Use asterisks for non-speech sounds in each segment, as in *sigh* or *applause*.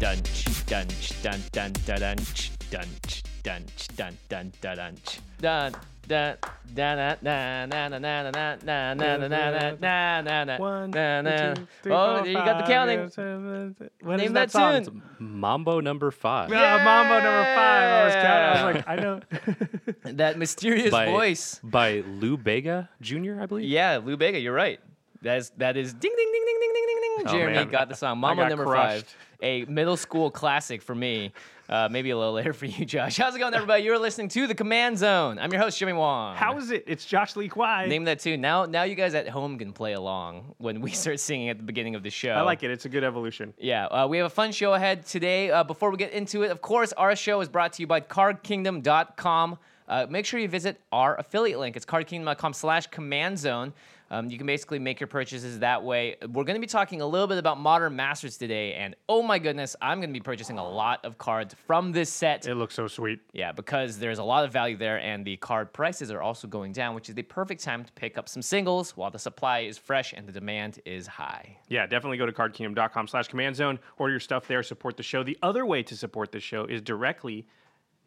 Dunch, dunch, dun, dun, dun, dunch, dunch, dunch, dun, dun, dun, dunch. Dun, dun, dun, dun, na, na, na, na, na, na, na, na, na, na, na, na, One, na, na. two, three, Oh, four, you got the five, counting. six, seven, eight. What Name is that song? tune. It's Mambo number five. Yeah, Mambo number five. I was counting. I was like, I know. That mysterious by, voice. by Lou Bega Jr., I believe. Yeah, Lou Bega, you're right. That's that is ding ding ding ding ding ding ding ding. Oh, Jeremy man. got the song. Mama got number crushed. five. A middle school classic for me. Uh, maybe a little later for you, Josh. How's it going, everybody? You're listening to the Command Zone. I'm your host, Jimmy Wong. How is it? It's Josh Lee Kwai. Name that tune. Now, now you guys at home can play along when we start singing at the beginning of the show. I like it. It's a good evolution. Yeah, uh, we have a fun show ahead today. Uh, before we get into it, of course, our show is brought to you by CardKingdom.com. Uh, make sure you visit our affiliate link. It's cardkingdom.com slash command zone. Um, you can basically make your purchases that way. We're going to be talking a little bit about Modern Masters today, and oh my goodness, I'm going to be purchasing a lot of cards from this set. It looks so sweet. Yeah, because there's a lot of value there, and the card prices are also going down, which is the perfect time to pick up some singles while the supply is fresh and the demand is high. Yeah, definitely go to cardkingdom.com slash command zone. Order your stuff there. Support the show. The other way to support the show is directly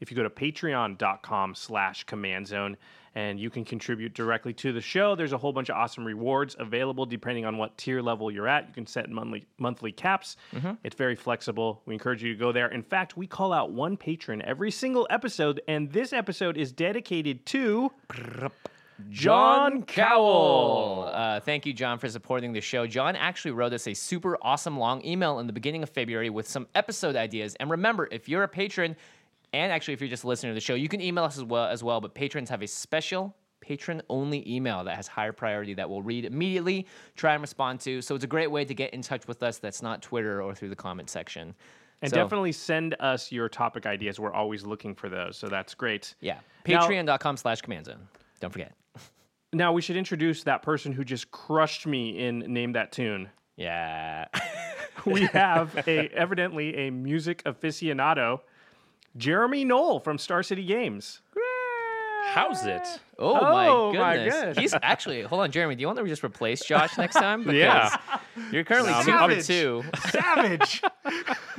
if you go to patreon.com slash command zone and you can contribute directly to the show. There's a whole bunch of awesome rewards available depending on what tier level you're at. You can set monthly monthly caps. It's very flexible. We encourage you to go there. In fact, we call out one patron every single episode, and this episode is dedicated to John Cowell. Uh, thank you, John, for supporting the show. John actually wrote us a super awesome long email in the beginning of February with some episode ideas. And remember, if you're a patron, and actually if you're just a listener to the show, you can email us as well. As well, but patrons have a special patron-only email that has higher priority that we'll read immediately, try and respond to. So it's a great way to get in touch with us. That's not Twitter or through the comment section. And So, definitely send us your topic ideas. We're always looking for those. So that's great. yeah, Patreon.com slash Command Zone. Don't forget. *laughs* Now we should introduce that person who just crushed me in Name That Tune. Yeah. *laughs* We have a evidently a music aficionado, Jeremy Noell from Star City Games. How's it? Oh, Oh, my my goodness. goodness. He's actually hold on, Jeremy. Do you want to just replace Josh next time? *laughs* Because Yeah. You're currently No, two I'm- for two. Savage! *laughs*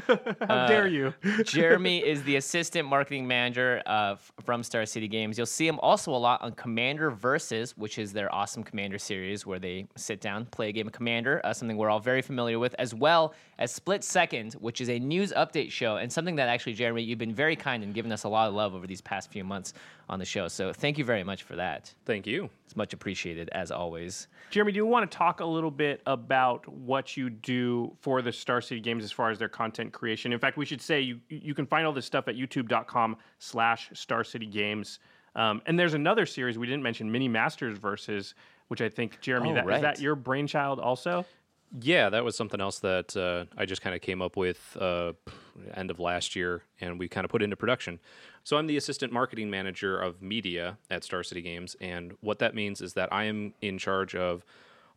How dare you? Jeremy is the assistant marketing manager uh, from Star City Games. You'll see him also a lot on Commander Versus, which is their awesome Commander series where they sit down, play a game of Commander, uh, something we're all very familiar with, as well as Split Second, which is a news update show and something that actually, Jeremy, you've been very kind and given us a lot of love over these past few months on the show. So thank you very much for that. Thank you. It's much appreciated as always. Jeremy, do you want to talk a little bit about what you do for the Star City Games as far as their content creation? In fact, we should say you you can find all this stuff at youtube.com slash Star City Games. Um, and there's another series we didn't mention, Mini Masters Versus, which I think, Jeremy, Oh, that, is right. that your brainchild also? Yeah, that was something else that uh, I just kind of came up with uh, end of last year, and we kind of put into production. So I'm the assistant marketing manager of media at Star City Games, and what that means is that I am in charge of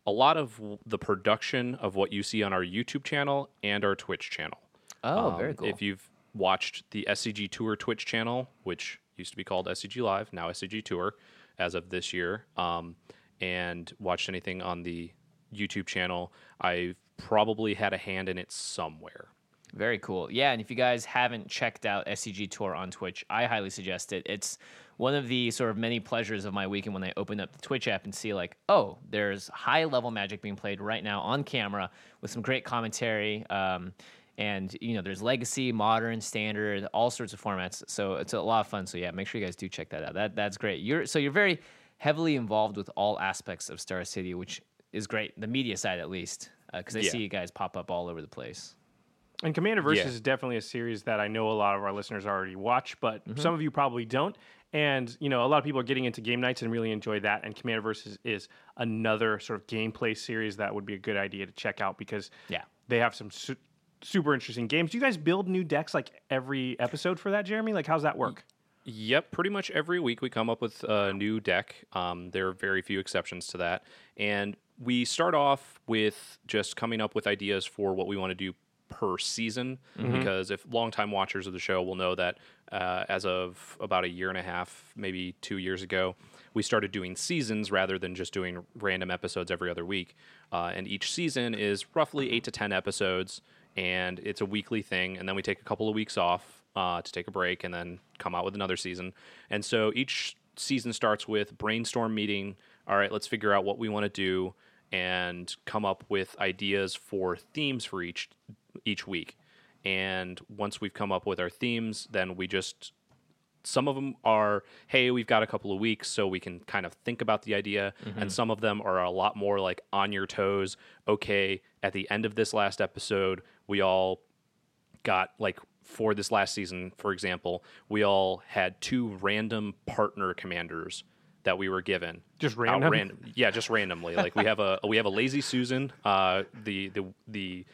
a lot of the production of what you see on our YouTube channel and our Twitch channel. Oh, Um, very cool. If you've watched the SCG Tour Twitch channel, which used to be called SCG Live, now SCG Tour, as of this year, um, and watched anything on the YouTube channel, I've probably had a hand in it somewhere. Very cool. Yeah, and if you guys haven't checked out SCG Tour on Twitch, I highly suggest it. It's one of the sort of many pleasures of my weekend when I open up the Twitch app and see like, oh, there's high level Magic being played right now on camera with some great commentary. Um, and you know, there's legacy, modern, standard, all sorts of formats. So it's a lot of fun. So yeah, make sure you guys do check that out. That that's great. You're so you're very heavily involved with all aspects of Star City, which is great. The media side, at least, because I Yeah. see you guys pop up all over the place. And Commander Versus Yeah. is definitely a series that I know a lot of our listeners already watch, but some of you probably don't. And you know, a lot of people are getting into game nights and really enjoy that. And Commander Versus is another sort of gameplay series that would be a good idea to check out because Yeah. they have some su- super interesting games. Do you guys build new decks like every episode for that, Jeremy? Like, how's that work? Yep, pretty much every week we come up with a new deck. Um, there are very few exceptions to that. And we start off with just coming up with ideas for what we want to do per season. Because if longtime watchers of the show will know that uh, as of about a year and a half, maybe two years ago, we started doing seasons rather than just doing random episodes every other week. Uh, and each season is roughly eight to 10 episodes, and it's a weekly thing. And then we take a couple of weeks off uh, to take a break and then come out with another season. And so each season starts with brainstorm meeting. All right, let's figure out what we want to do and come up with ideas for themes for each each week. And once we've come up with our themes, then we just some of them are hey we've got a couple of weeks so we can kind of think about the idea. And mm-hmm. some of them are a lot more like on your toes. Okay at the end of this last episode we all got like for this last season for example we all had two random partner commanders that we were given Just random? ran- yeah just randomly like we have a we have a lazy susan uh the the the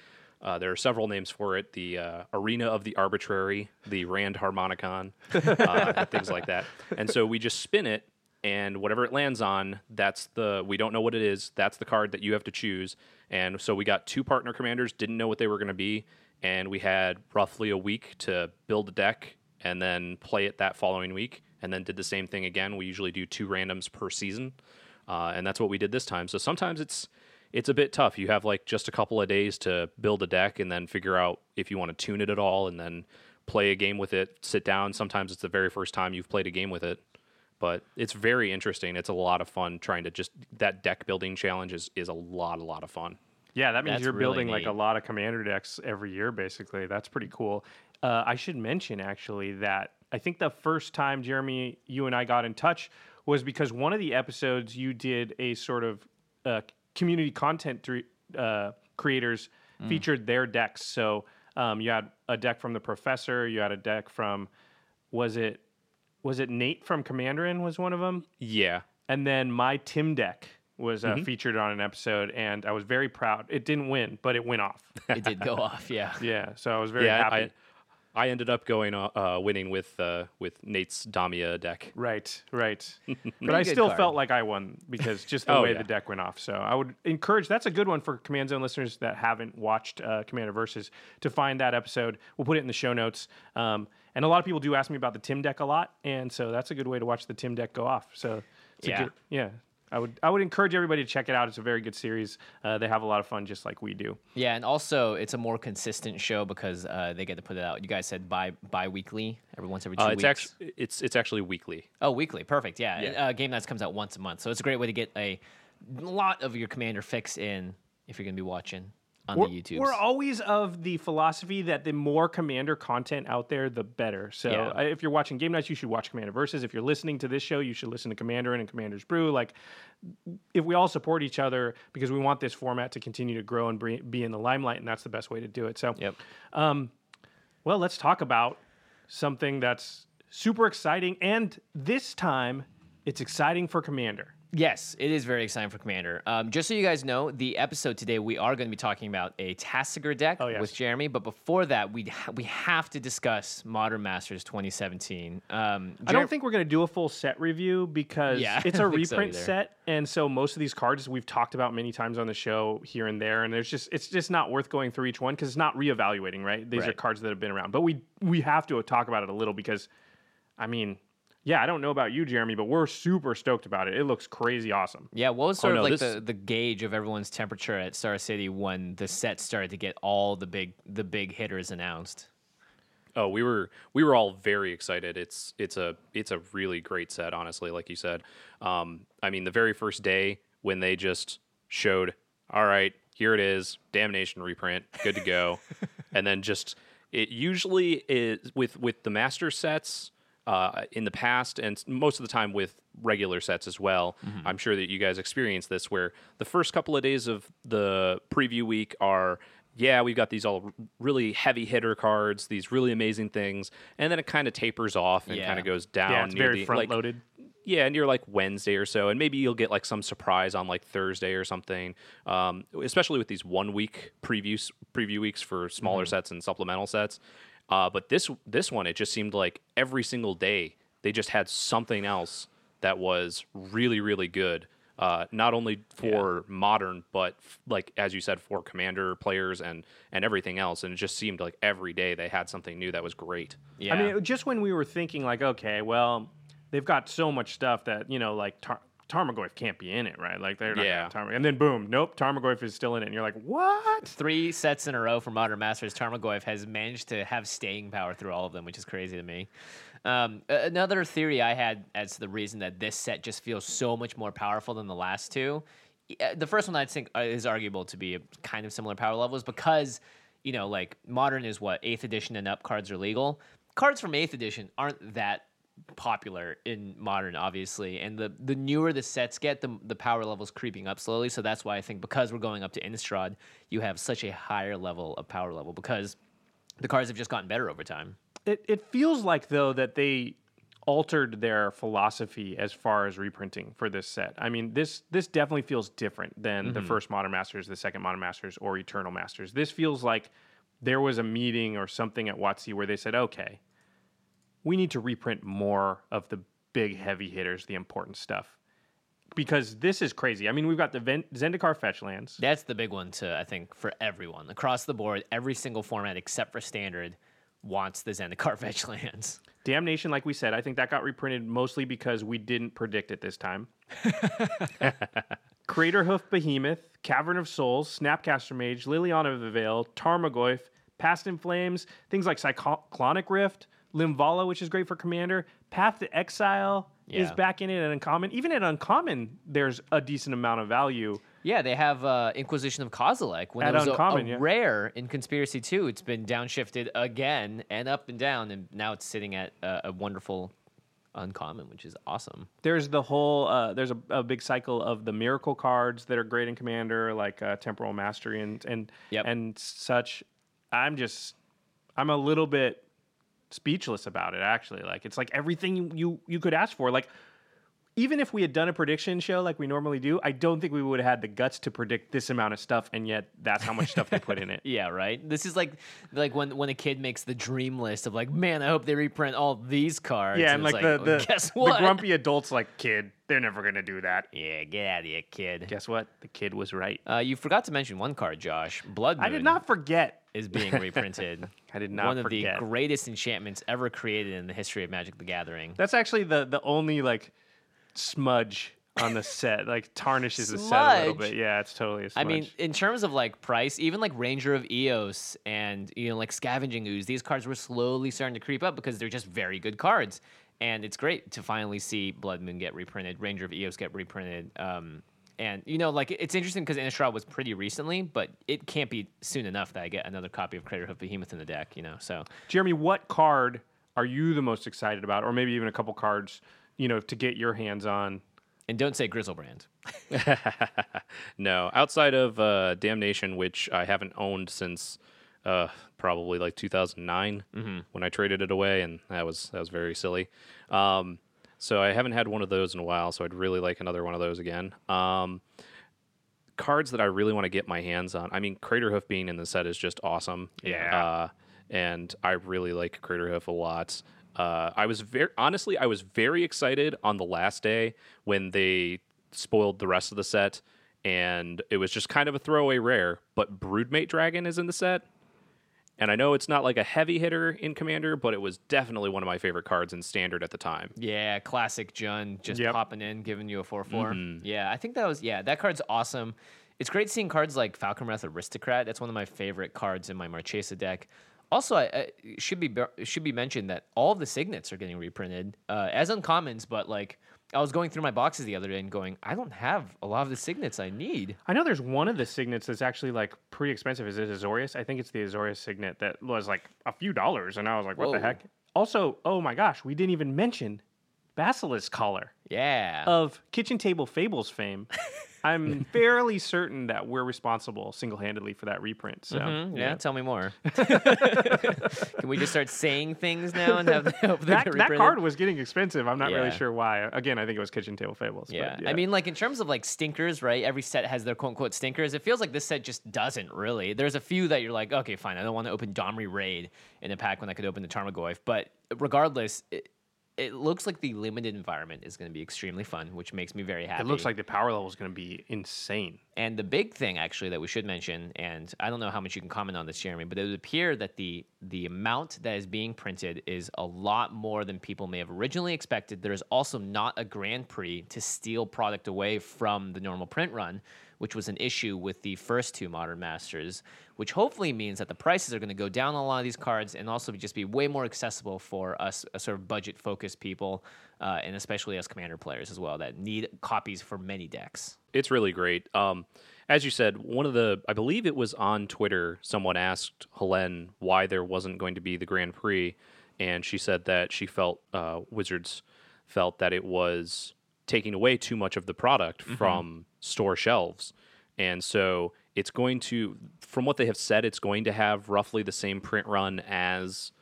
uh, there are several names for it: the uh, Arena of the Arbitrary, the Rand Harmonicon, uh, *laughs* things like that. And so we just spin it, and whatever it lands on, that's the we don't know what it is. That's the card that you have to choose. And so we got two partner commanders, didn't know what they were going to be, and we had roughly a week to build a deck and then play it that following week, and then did the same thing again. We usually do two randoms per season, uh, and that's what we did this time. So sometimes it's it's a bit tough. You have like just a couple of days to build a deck and then figure out if you want to tune it at all and then play a game with it, sit down. Sometimes it's the very first time you've played a game with it. But it's very interesting. It's a lot of fun trying to just that deck building challenge is, is a lot, a lot of fun. Yeah, that means That's you're really building like a lot of commander decks every year, basically. That's pretty cool. Uh, I should mention actually that I think the first time Jeremy, you and I got in touch was because one of the episodes you did a sort of uh, community content uh, creators Mm. featured their decks. So um, you had a deck from the professor, you had a deck from was it was it Nate from Commander? Commanderin was one of them? Yeah. And then my Tim deck was uh, Mm-hmm. featured on an episode, and I was very proud. It didn't win, but it went off. It did go off, yeah. *laughs* yeah, so I was very yeah, happy. I, I ended up going uh, uh, winning with uh, with Nate's Damia deck. Right, right. *laughs* but I still card. felt like I won because *laughs* just the Oh, way yeah. the deck went off. So I would encourage. That's a good one for Command Zone listeners that haven't watched uh, Commander Versus to find that episode. We'll put it in the show notes. Um, and a lot of people do ask me about the Tim deck a lot, and so that's a good way to watch the Tim deck go off. So it's a Yeah. good, yeah. I would I would encourage everybody to check it out. It's a very good series. Uh, they have a lot of fun, just like we do. Yeah, and also it's a more consistent show because uh, they get to put it out. You guys said bi bi weekly, every once every two Uh, weeks. it's actually it's it's actually weekly. oh, weekly, perfect. Yeah, Yeah. Uh, Game Nights comes out once a month, so it's a great way to get a lot of your commander fix in if you're going to be watching on We're, the YouTube. we're always of the philosophy that the more Commander content out there, the better. So Yeah. uh, if you're watching Game Nights, you should watch Commander Versus. If you're listening to this show, you should listen to Commander and Commander's Brew. Like, if we all support each other because we want this format to continue to grow and be in the limelight, and that's the best way to do it. So, Yep. well, let's talk about something that's super exciting, and this time it's exciting for Commander. Yes, it is very exciting for Commander. Um, just so you guys know, the episode today we are going to be talking about a Tasigur deck Oh, yes. with Jeremy. But before that, we we have to discuss Modern Masters 2017. Um, I don't think we're gonna do a full set review because Yeah, *laughs* it's a don't so reprint set, and so most of these cards we've talked about many times on the show here and there, and there's just it's just not worth going through each one because it's not reevaluating, right? These are cards that have been around, but we we have to talk about it a little because, I mean, yeah, I don't know about you, Jeremy, but we're super stoked about it. It looks crazy awesome. Yeah, what was sort no, of like this- the, the gauge of everyone's temperature at Star City when the set started to get all the big the big hitters announced? Oh, we were we were all very excited. It's it's a it's a really great set, honestly. Like you said, um, I mean, the very first day when they just showed, all right, here it is, Damnation reprint, good to go, *laughs* and then just it usually is with with the master sets. Uh, in the past, and most of the time with regular sets as well, I'm sure that you guys experience this, where the first couple of days of the preview week are yeah, we've got these all really heavy hitter cards, these really amazing things, and then it kind of tapers off and Yeah. kind of goes down. Yeah, it's near very the- front like, loaded. Yeah, near like Wednesday or so, and maybe you'll get like some surprise on like Thursday or something. Um, especially with these one week previews, preview weeks for smaller sets and supplemental sets. Uh, but this this one, it just seemed like every single day they just had something else that was really really good. Uh, not only for modern, but f- like as you said, for commander players and and everything else. And it just seemed like every day they had something new that was great. Yeah, I mean, just when we were thinking like, okay, well, they've got so much stuff that you know, like Tar- Tarmogoyf can't be in it, right? Like they're not Yeah. Tarmogoyf. and then boom, nope, Tarmogoyf is still in it, and you're like, what? three sets in a row for Modern Masters, Tarmogoyf has managed to have staying power through all of them, which is crazy to me. Um, another theory I had as the reason that this set just feels so much more powerful than the last two. uh, The first one I think uh, is arguable to be a kind of similar power levels because you know, like modern is what eighth edition and up cards are legal. Cards from eighth edition aren't that popular in modern, obviously, and the the newer the sets get, the the power levels creeping up slowly. So that's why I think because we're going up to Innistrad, you have such a higher level of power level because the cards have just gotten better over time. It it feels like though that they altered their philosophy as far as reprinting for this set. I mean, this this definitely feels different than Mm-hmm. the first Modern Masters, the second Modern Masters, or Eternal Masters. This feels like there was a meeting or something at WotC where they said, okay, we need to reprint more of the big heavy hitters, the important stuff. Because this is crazy. I mean, we've got the Ven- Zendikar fetch lands. That's the big one to I think for everyone across the board. Every single format except for standard wants the Zendikar *laughs* fetch lands. Damnation, like we said, I think that got reprinted mostly because we didn't predict it this time. *laughs* Craterhoof Behemoth, Cavern of Souls, Snapcaster Mage, Liliana of the Veil, Tarmogoyf, Past in Flames, things like Cyclonic Rift, Linvala, which is great for Commander, Path to Exile is back in it at Uncommon. Even at Uncommon, there's a decent amount of value. Yeah, they have uh, Inquisition of Kozilek. When At it was a- uncommon, a, yeah. rare in Conspiracy 2, it's been downshifted again and up and down, and now it's sitting at uh, a wonderful uncommon, which is awesome. There's the whole uh, there's a, a big cycle of the miracle cards that are great in Commander, like uh, Temporal Mastery and and Yep. and such. I'm just I'm a little bit speechless about it. Actually, like it's like everything you you, you could ask for. Like even if we had done a prediction show like we normally do, I don't think we would have had the guts to predict this amount of stuff, and yet that's how much stuff they put in it. *laughs* Yeah, right. This is like like when when a kid makes the dream list of like, man, I hope they reprint all these cards. Yeah, and it's like, the, the, guess the grumpy adults like kid, they're never gonna do that. Yeah, get out of here, kid. Guess what? The kid was right. Uh, you forgot to mention one card, Josh. Blood Moon I did not forget. Is being reprinted. *laughs* I did not One of forget. the greatest enchantments ever created in the history of Magic the Gathering. That's actually the the only like smudge on the set. *laughs* Like tarnishes the set a little Smudge? bit. Yeah, it's totally a I smudge. mean, in terms of like price, even like Ranger of Eos and you know like Scavenging Ooze, these cards were slowly starting to creep up because they're just very good cards, and it's great to finally see Blood Moon get reprinted, Ranger of Eos get reprinted. Um, and you know, like it's interesting because Innistrad was pretty recently, but it can't be soon enough that I get another copy of Craterhoof Behemoth in the deck. You know, so Jeremy, what card are you the most excited about, or maybe even a couple cards, you know, to get your hands on? and don't say Griselbrand. *laughs* No, outside of uh, Damnation, which I haven't owned since uh, probably like 2009 when I traded it away, and that was that was very silly. Um, So I haven't had one of those in a while. So I'd really like another one of those again. Um, cards that I really want to get my hands on. I mean, Craterhoof being in the set is just awesome. Yeah. Uh, and I really like Craterhoof a lot. Uh, I was very honestly, I was very excited on the last day when they spoiled the rest of the set, and it was just kind of a throwaway rare. But Broodmate Dragon is in the set, and I know it's not like a heavy hitter in Commander, but it was definitely one of my favorite cards in Standard at the time. Yeah, classic Jund just Yep. popping in, giving you a 4 4. Mm-hmm. Yeah, I think that was, yeah, that card's awesome. It's great seeing cards like Falkenrath Aristocrat. That's one of my favorite cards in my Marchesa deck. Also, I, I should be should be mentioned that all of the signets are getting reprinted uh, as uncommons, but like I was going through my boxes the other day and going, I don't have a lot of the signets I need. I know there's one of the signets that's actually like pretty expensive. Is it Azorius? I think it's the Azorius signet that was like a few dollars, and I was like, what the heck? Also, oh my gosh, we didn't even mention Basilisk Collar Yeah. of Kitchen Table Fables fame. *laughs* I'm *laughs* fairly certain that we're responsible single handedly for that reprint. So Mhm, yeah, tell me more. *laughs* Can we just start saying things now and have *laughs* hope that, that card was getting expensive. I'm not really sure why. Again, I think it was Kitchen Table Fables. but Yeah. I mean, like in terms of like stinkers, right? Every set has their quote unquote stinkers. It feels like this set just doesn't really. There's a few that you're like, okay, fine. I don't want to open Domri Rade in a pack when I could open the Tarmogoyf. But regardless, it, it looks like the limited environment is going to be extremely fun, which makes me very happy. it looks like the power level is going to be insane. And the big thing, actually, that we should mention, and I don't know how much you can comment on this, Jeremy, but it would appear that the the amount that is being printed is a lot more than people may have originally expected. There is also not a Grand Prix to steal product away from the normal print run, which was an issue with the first two Modern Masters, which hopefully means that the prices are going to go down on a lot of these cards and also just be way more accessible for us, uh, sort of budget focused people, uh, and especially us Commander players as well that need copies for many decks. It's really great. Um, as you said, one of the, I believe it was on Twitter, someone asked Helene why there wasn't going to be the Grand Prix, and she said that she felt uh, Wizards felt that it was taking away too much of the product from store shelves, and so it's going to, from what they have said, it's going to have roughly the same print run as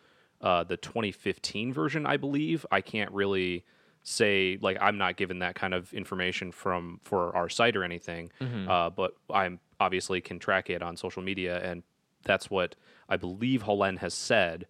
uh, the 2015 version, I believe. I can't really say like I'm not given that kind of information from for our site or anything, uh, but I'm obviously can track it on social media, and that's what I believe Helene has said.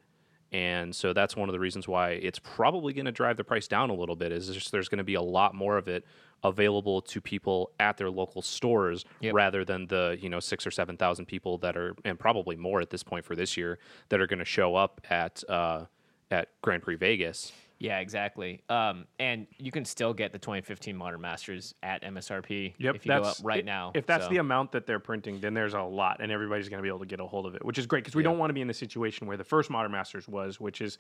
And so that's one of the reasons why it's probably going to drive the price down a little bit. Is just there's going to be a lot more of it available to people at their local stores Yep. rather than the you know six or seven thousand people that are and probably more at this point for this year that are going to show up at uh, at Grand Prix Vegas. Yeah, exactly. Um, and you can still get the 2015 Modern Masters at MSRP Yep, if you go up that's right i- now. If that's so- the amount that they're printing, then there's a lot, and everybody's going to be able to get a hold of it, which is great because we don't want to be in the situation where the first Modern Masters was, which is,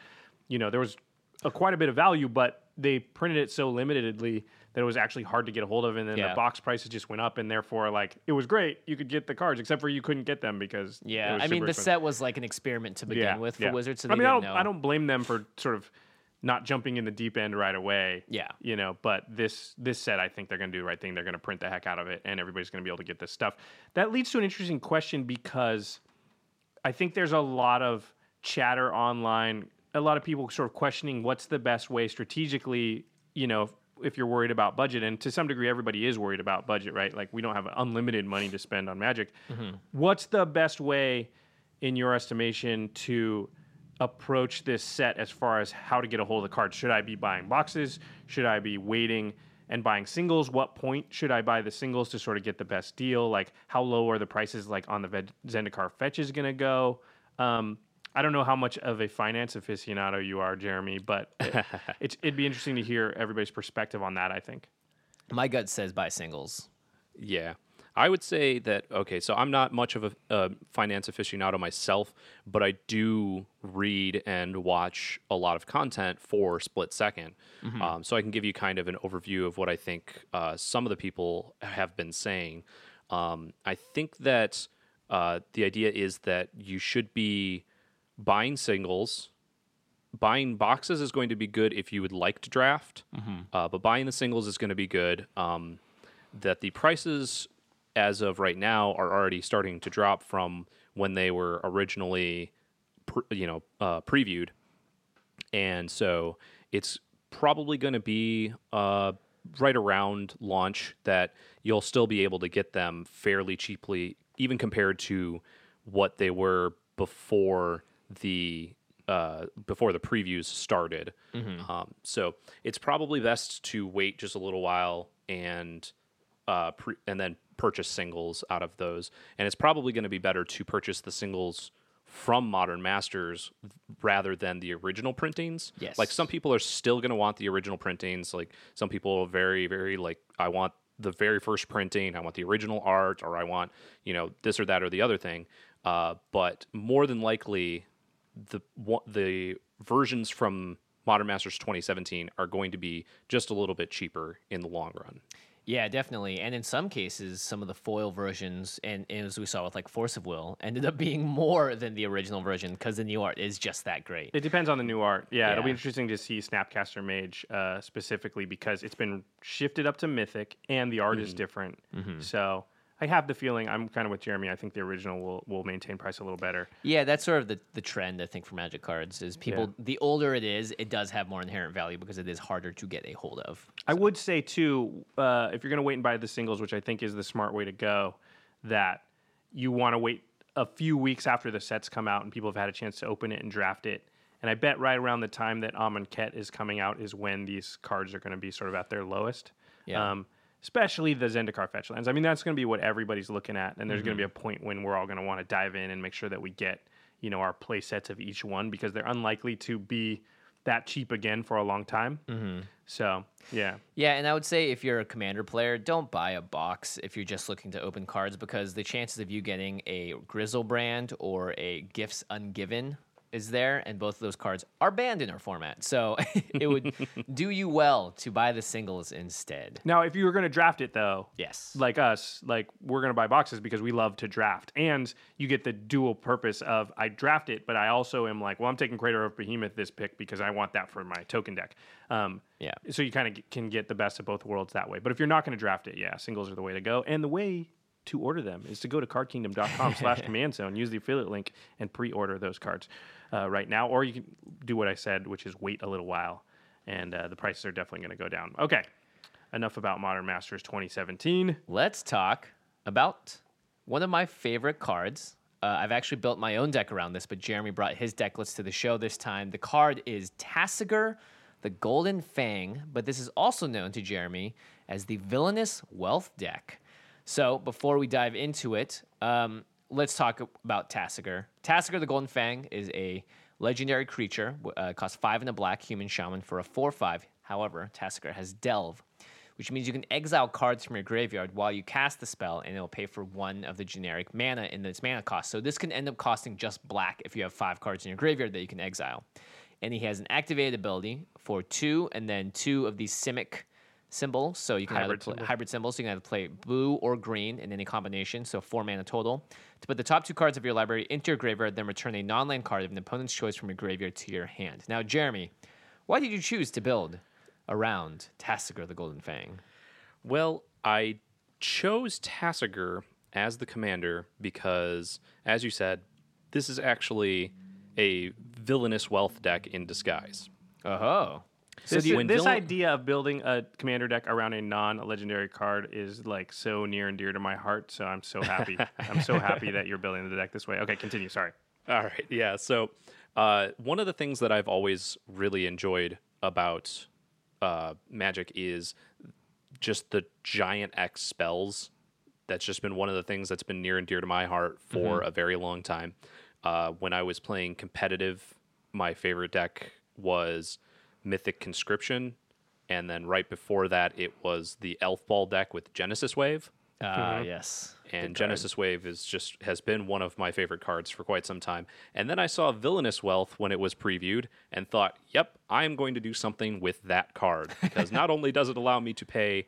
you know, there was a, quite a bit of value, but they printed it so limitedly that it was actually hard to get a hold of, and then Yeah. the box prices just went up, and therefore, like, it was great, you could get the cards, except for you couldn't get them because yeah, I mean the expensive. set was like an experiment to begin with for Wizards, so I mean, I don't. I don't blame them for sort of not jumping in the deep end right away. Yeah. you know, but this this set, I think they're going to do the right thing. They're going to print the heck out of it, and everybody's going to be able to get this stuff. That leads to an interesting question because I think there's a lot of chatter online, a lot of people sort of questioning what's the best way strategically. You know, if you're worried about budget, and to some degree, everybody is worried about budget, right? Like we don't have unlimited money to spend on Magic. What's the best way, in your estimation, to approach this set as far as how to get a hold of the cards? Should I be buying boxes? Should I be waiting and buying singles? What point should I buy the singles to sort of get the best deal? Like how low are the prices like on the Ved- Zendikar fetches going to go? Um, I don't know how much of a finance aficionado you are, Jeremy, but *laughs* it, it's, it'd be interesting to hear everybody's perspective on that. I think. My gut says buy singles. Yeah. I would say that, okay, so I'm not much of a uh, finance aficionado myself, but I do read and watch a lot of content for Split 2nd Um, so I can give you kind of an overview of what I think uh, some of the people have been saying. Um, I think that uh, the idea is that you should be buying singles buying boxes is going to be good if you would like to draft, uh, but buying the singles is going to be good. Um, that the prices, as of right now, are already starting to drop from when they were originally, pr- you know, uh, previewed, and so it's probably going to be uh, right around launch that you'll still be able to get them fairly cheaply, even compared to what they were before the uh, before the previews started. Um, so it's probably best to wait just a little while and uh, pre- and then purchase singles out of those. And it's probably going to be better to purchase the singles from Modern Masters rather than the original printings. Yes. Like some people are still going to want the original printings. Like some people are very, very like, I want the very first printing. I want the original art, or I want, you know, this or that or the other thing. Uh, but more than likely, the wa- the versions from Modern Masters 2017 are going to be just a little bit cheaper in the long run. Yeah, definitely. And in some cases, some of the foil versions, and, and as we saw with like Force of Will, ended up *laughs* being more than the original version because the new art is just that great. It depends on the new art. Yeah, it'll be interesting to see Snapcaster Mage uh, specifically because it's been shifted up to Mythic and the art Mm-hmm. is different. So I have the feeling I'm kind of with Jeremy. I think the original will, will maintain price a little better. Yeah, that's sort of the, the trend I think for Magic cards is people. The older it is, it does have more inherent value because it is harder to get a hold of. I would say too, uh, if you're going to wait and buy the singles, which I think is the smart way to go, that you want to wait a few weeks after the sets come out and people have had a chance to open it and draft it. And I bet right around the time that Amonkhet is coming out is when these cards are going to be sort of at their lowest. Yeah. Um, especially the Zendikar fetch lands. I mean, that's going to be what everybody's looking at, and there's going to Mm-hmm. be a point when we're all going to want to dive in and make sure that we get, you know, our play sets of each one because they're unlikely to be that cheap again for a long time. Mm-hmm. So yeah, Yeah, and I would say if you're a commander player, don't buy a box if you're just looking to open cards because the chances of you getting a Griselbrand or a Gifts Ungiven is there, and both of those cards are banned in our format. So *laughs* it would *laughs* do you well to buy the singles instead. Now, if you were going to draft it, though, Yes. like us, like we're going to buy boxes because we love to draft, and you get the dual purpose of I draft it, but I also am like, well, I'm taking Craterhoof Behemoth this pick because I want that for my token deck. Um, Yeah. So you kind of can get the best of both worlds that way. But if you're not going to draft it, yeah, singles are the way to go, and the way to order them is to go to cardkingdom.com *laughs* slash command zone use the affiliate link and pre-order those cards uh, right now or you can do what i said which is wait a little while and uh, the prices are definitely going to go down okay enough about modern masters 2017 Let's talk about one of my favorite cards. Uh, I've actually built my own deck around this, but Jeremy brought his deck list to the show this time. The card is Tasigur, the Golden Fang, but this is also known to Jeremy as the Villainous Wealth deck. So before we dive into it, um, let's talk about Tasigur. Tasigur, the Golden Fang, is a legendary creature. Uh, costs five and a black human shaman for a four-five. However, Tasigur has Delve, which means you can exile cards from your graveyard while you cast the spell, and it will pay for one of the generic mana in its mana cost. So this can end up costing just black if you have five cards in your graveyard that you can exile. And he has an activated ability for two, and then two of these Simic symbols. So you can Hybrid either play symbol. hybrid symbols. So you can either play blue or green in any combination. So four mana total. To put the top two cards of your library into your graveyard, then return a non-land card of an opponent's choice from your graveyard to your hand. Now, Jeremy, why did you choose to build around Tasigur the Golden Fang? Well, I chose Tasigur as the commander because, as you said, this is actually a villainous wealth deck in disguise. Oh, this, you- when this villain- idea of building a commander deck around a non-legendary card is like so near and dear to my heart so i'm so happy i'm so happy that you're building the deck this way okay continue sorry All right, yeah. So, uh, one of the things that I've always really enjoyed about uh, Magic is just the giant X spells. That's just been one of the things that's been near and dear to my heart for a very long time. Uh, when I was playing competitive, my favorite deck was Mythic Conscription, and then right before that, it was the Elf Ball deck with Genesis Wave uh, yes. and Genesis Wave is just has been one of my favorite cards for quite some time. And then I saw Villainous Wealth when it was previewed and thought, "Yep, I am going to do something with that card *laughs* because not only does it allow me to pay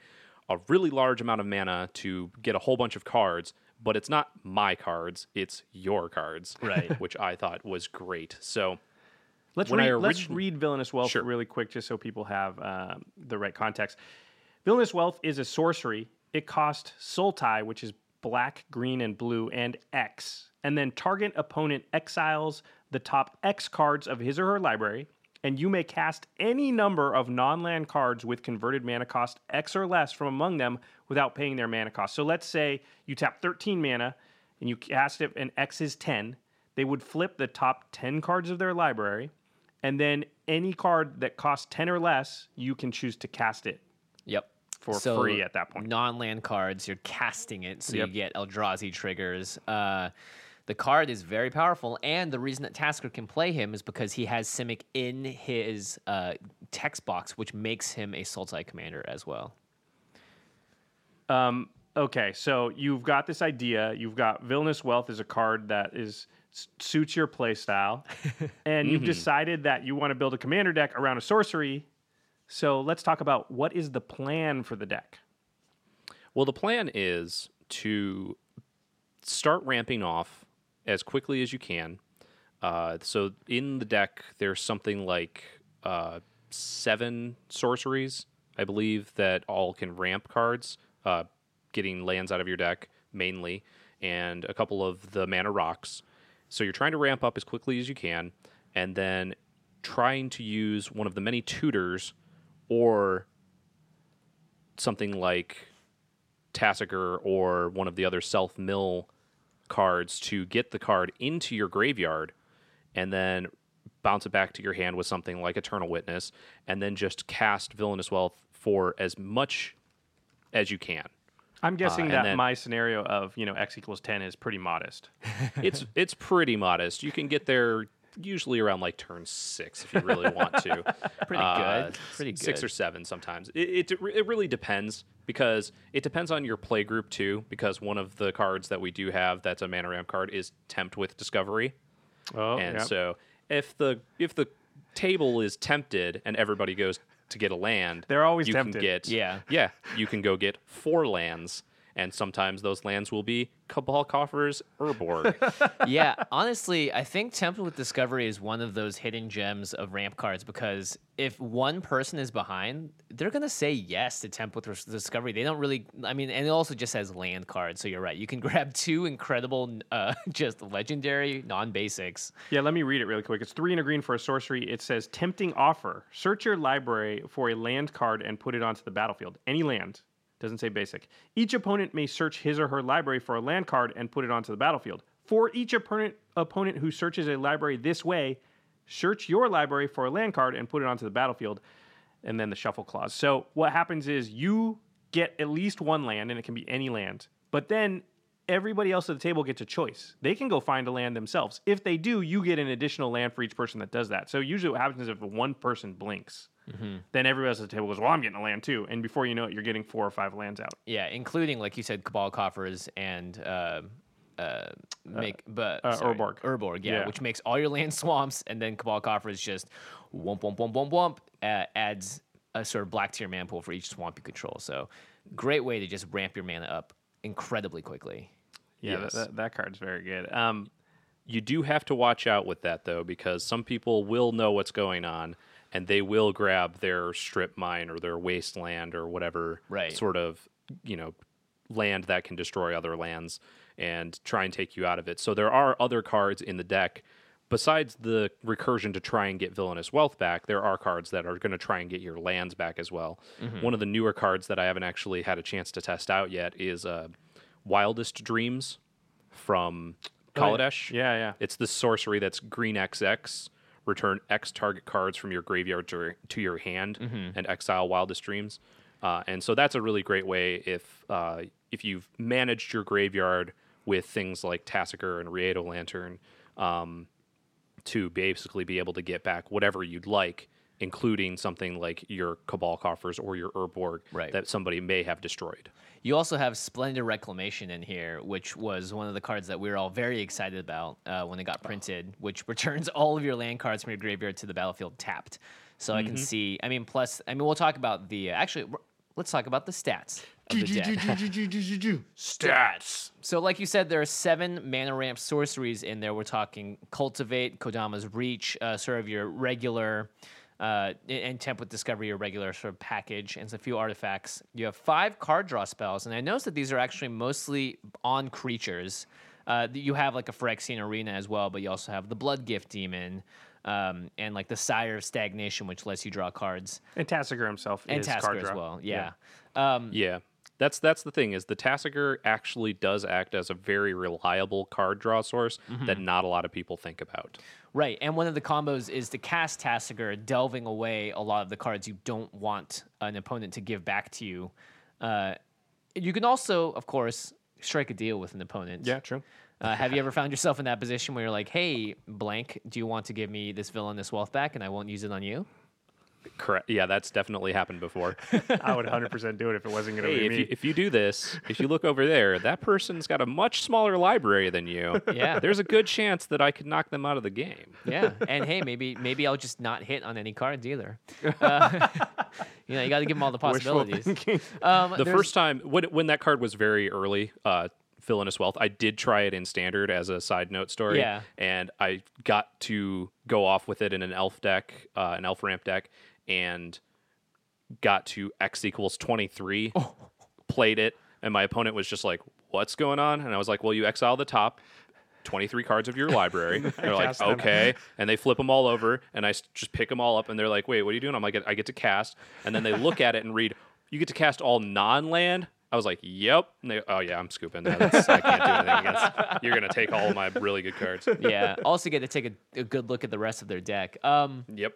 a really large amount of mana to get a whole bunch of cards, but it's not my cards, it's your cards." Right. Which I thought was great. So, Let's When read, let's read Villainous Wealth Sure. really quick, just so people have um, the right context. Villainous Wealth is a sorcery. It costs Sultai, which is black, green, and blue, and X. And then target opponent exiles the top X cards of his or her library and you may cast any number of non land cards with converted mana cost X or less from among them without paying their mana cost. So let's say you tap 13 mana and you cast it, and X is 10. They would flip the top 10 cards of their library, and then any card that costs 10 or less, you can choose to cast it. Yep. For free at that point. Non-land cards, you're casting it, so Yep. you get Eldrazi triggers. Uh, the card is very powerful, and the reason that Tasigur can play him is because he has Simic in his uh, text box, which makes him a Sultai commander as well. Um, okay, so you've got this idea. You've got Villainous Wealth is a card that is suits your play style, *laughs* and you've decided that you want to build a commander deck around a sorcery. So let's talk about what is the plan for the deck. Well, the plan is to start ramping off as quickly as you can. Uh, so in the deck, there's something like uh, seven sorceries, I believe, that all can ramp cards, uh, getting lands out of your deck mainly, and a couple of the mana rocks. So you're trying to ramp up as quickly as you can, and then trying to use one of the many tutors or something like Tasigur or one of the other self mill cards to get the card into your graveyard and then bounce it back to your hand with something like Eternal Witness and then just cast Villainous Wealth for as much as you can. I'm guessing and that then- my scenario of you know x equals 10 is pretty modest. *laughs* It's it's pretty modest. You can get there usually around like turn six if you really want to. *laughs* Pretty Uh, good. Pretty good. Six or seven sometimes. It, it it really depends because it depends on your play group too. Because one of the cards that we do have that's a mana ramp card is Tempt with Discovery, Oh, and yeah. so if the if the table is tempted and everybody goes to get a land, They're always you tempted. Can get, Yeah. yeah, you can go get four lands. And sometimes those lands will be Cabal Coffers, Urborg. *laughs* yeah, honestly, I think Tempt with Discovery is one of those hidden gems of ramp cards because if one person is behind, they're gonna say yes to Tempt with Discovery. They don't really. I mean, and it also just has land cards, so you're right. You can *laughs* grab two incredible, uh, *laughs* just legendary non basics. Yeah, let me read it really quick. It's three and a green for a sorcery. It says tempting offer. Search your library for a land card and put it onto the battlefield. Any land. Doesn't say basic. Each opponent may search his or her library for a land card and put it onto the battlefield. For each opponent opponent who searches a library this way, search your library for a land card and put it onto the battlefield. And then the shuffle clause. So what happens is you get at least one land, and it can be any land. But then everybody else at the table gets a choice. They can go find a land themselves. If they do, you get an additional land for each person that does that. So usually what happens is if one person blinks, then everybody else at the table goes, Well, I'm getting a land too. And before you know it, you're getting four or five lands out. Yeah, including like you said, Cabal Coffers and. Uh, uh, make but uh, sorry, Urborg. Urborg, yeah, Yeah. which makes all your land *laughs* swamps, and then Cabal Coffers just wump wump wump wump wump uh, adds a sort of black tier man pool for each swamp you control. So great way to just ramp your mana up incredibly quickly. Yeah, Yes. that, that, that card's very good. Um, you do have to watch out with that though because some people will know what's going on and they will grab their strip mine or their wasteland or whatever Right. sort of you know land that can destroy other lands and try and take you out of it so there are other cards in the deck besides the recursion to try and get villainous wealth back there are cards that are going to try and get your lands back as well one of the newer cards that i haven't actually had a chance to test out yet is uh, wildest dreams from Kaladesh. yeah, yeah. It's the sorcery that's green XX. Return X target cards from your graveyard to, to your hand and exile Wildest Dreams. Uh, and so that's a really great way if uh, if you've managed your graveyard with things like Tasigur and Rieto Lantern um, to basically be able to get back whatever you'd like, including something like your Cabal Coffers or your Urborg Right. that somebody may have destroyed. You also have Splendid Reclamation in here, which was one of the cards that we were all very excited about uh, when it got printed, which *laughs* returns all of your land cards from your graveyard to the battlefield tapped. So I can see. I mean, plus, I mean, we'll talk about the uh, actually. Let's talk about the stats of the deck. *laughs* Stats. So, like you said, there are seven mana ramp sorceries in there. We're talking Cultivate, Kodama's Reach, uh, sort of your regular, uh, and Tempt with Discovery, your regular sort of package, and a few artifacts. You have five card draw spells, and I noticed that these are actually mostly on creatures. Uh, you have like a Phyrexian Arena as well, but you also have the Bloodgift Demon. um, and like the Sire of Stagnation, which lets you draw cards, And Tasigur himself and is Tasigur card as draw. well. Yeah. Um, Yeah. That's that's the thing is the Tasigur actually does act as a very reliable card draw source that not a lot of people think about. Right, and one of the combos is to cast Tasigur, delving away a lot of the cards you don't want an opponent to give back to you. Uh, you can also, of course, strike a deal with an opponent. Yeah, true. Uh, have you ever found yourself in that position where you're like, "Hey, blank, do you want to give me this villainous wealth back, and I won't use it on you"? Correct. Yeah, that's definitely happened before. *laughs* I would 100% do it if it wasn't going to hey, be if me. you, if you do this, if you look over there, that person's got a much smaller library than you. Yeah. There's a good chance that I could knock them out of the game. Yeah, and hey, maybe maybe I'll just not hit on any cards either. Uh, *laughs* you know, you got to give them all the possibilities. Um, The there's- first time when when that card was very early, uh, Villainous Wealth, I did try it in standard as a side note story. Yeah. And I got to go off with it in an elf deck, uh, an elf ramp deck, and got to X equals 23, played it, and my opponent was just like, What's going on? And I was like, Well, you exile the top. 23 cards of your library. *laughs* They're like, cast them. okay. And they flip them all over, and I just pick them all up, and they're like, wait, what are you doing? I'm like, I get to cast. And then they look at it and read, you get to cast all non land. I was like, yep. And they, oh, yeah, I'm scooping that. That's, I can't do anything against. *laughs* You're going to take all my really good cards. yeah, also get to take a, a good look at the rest of their deck. Um, Yep.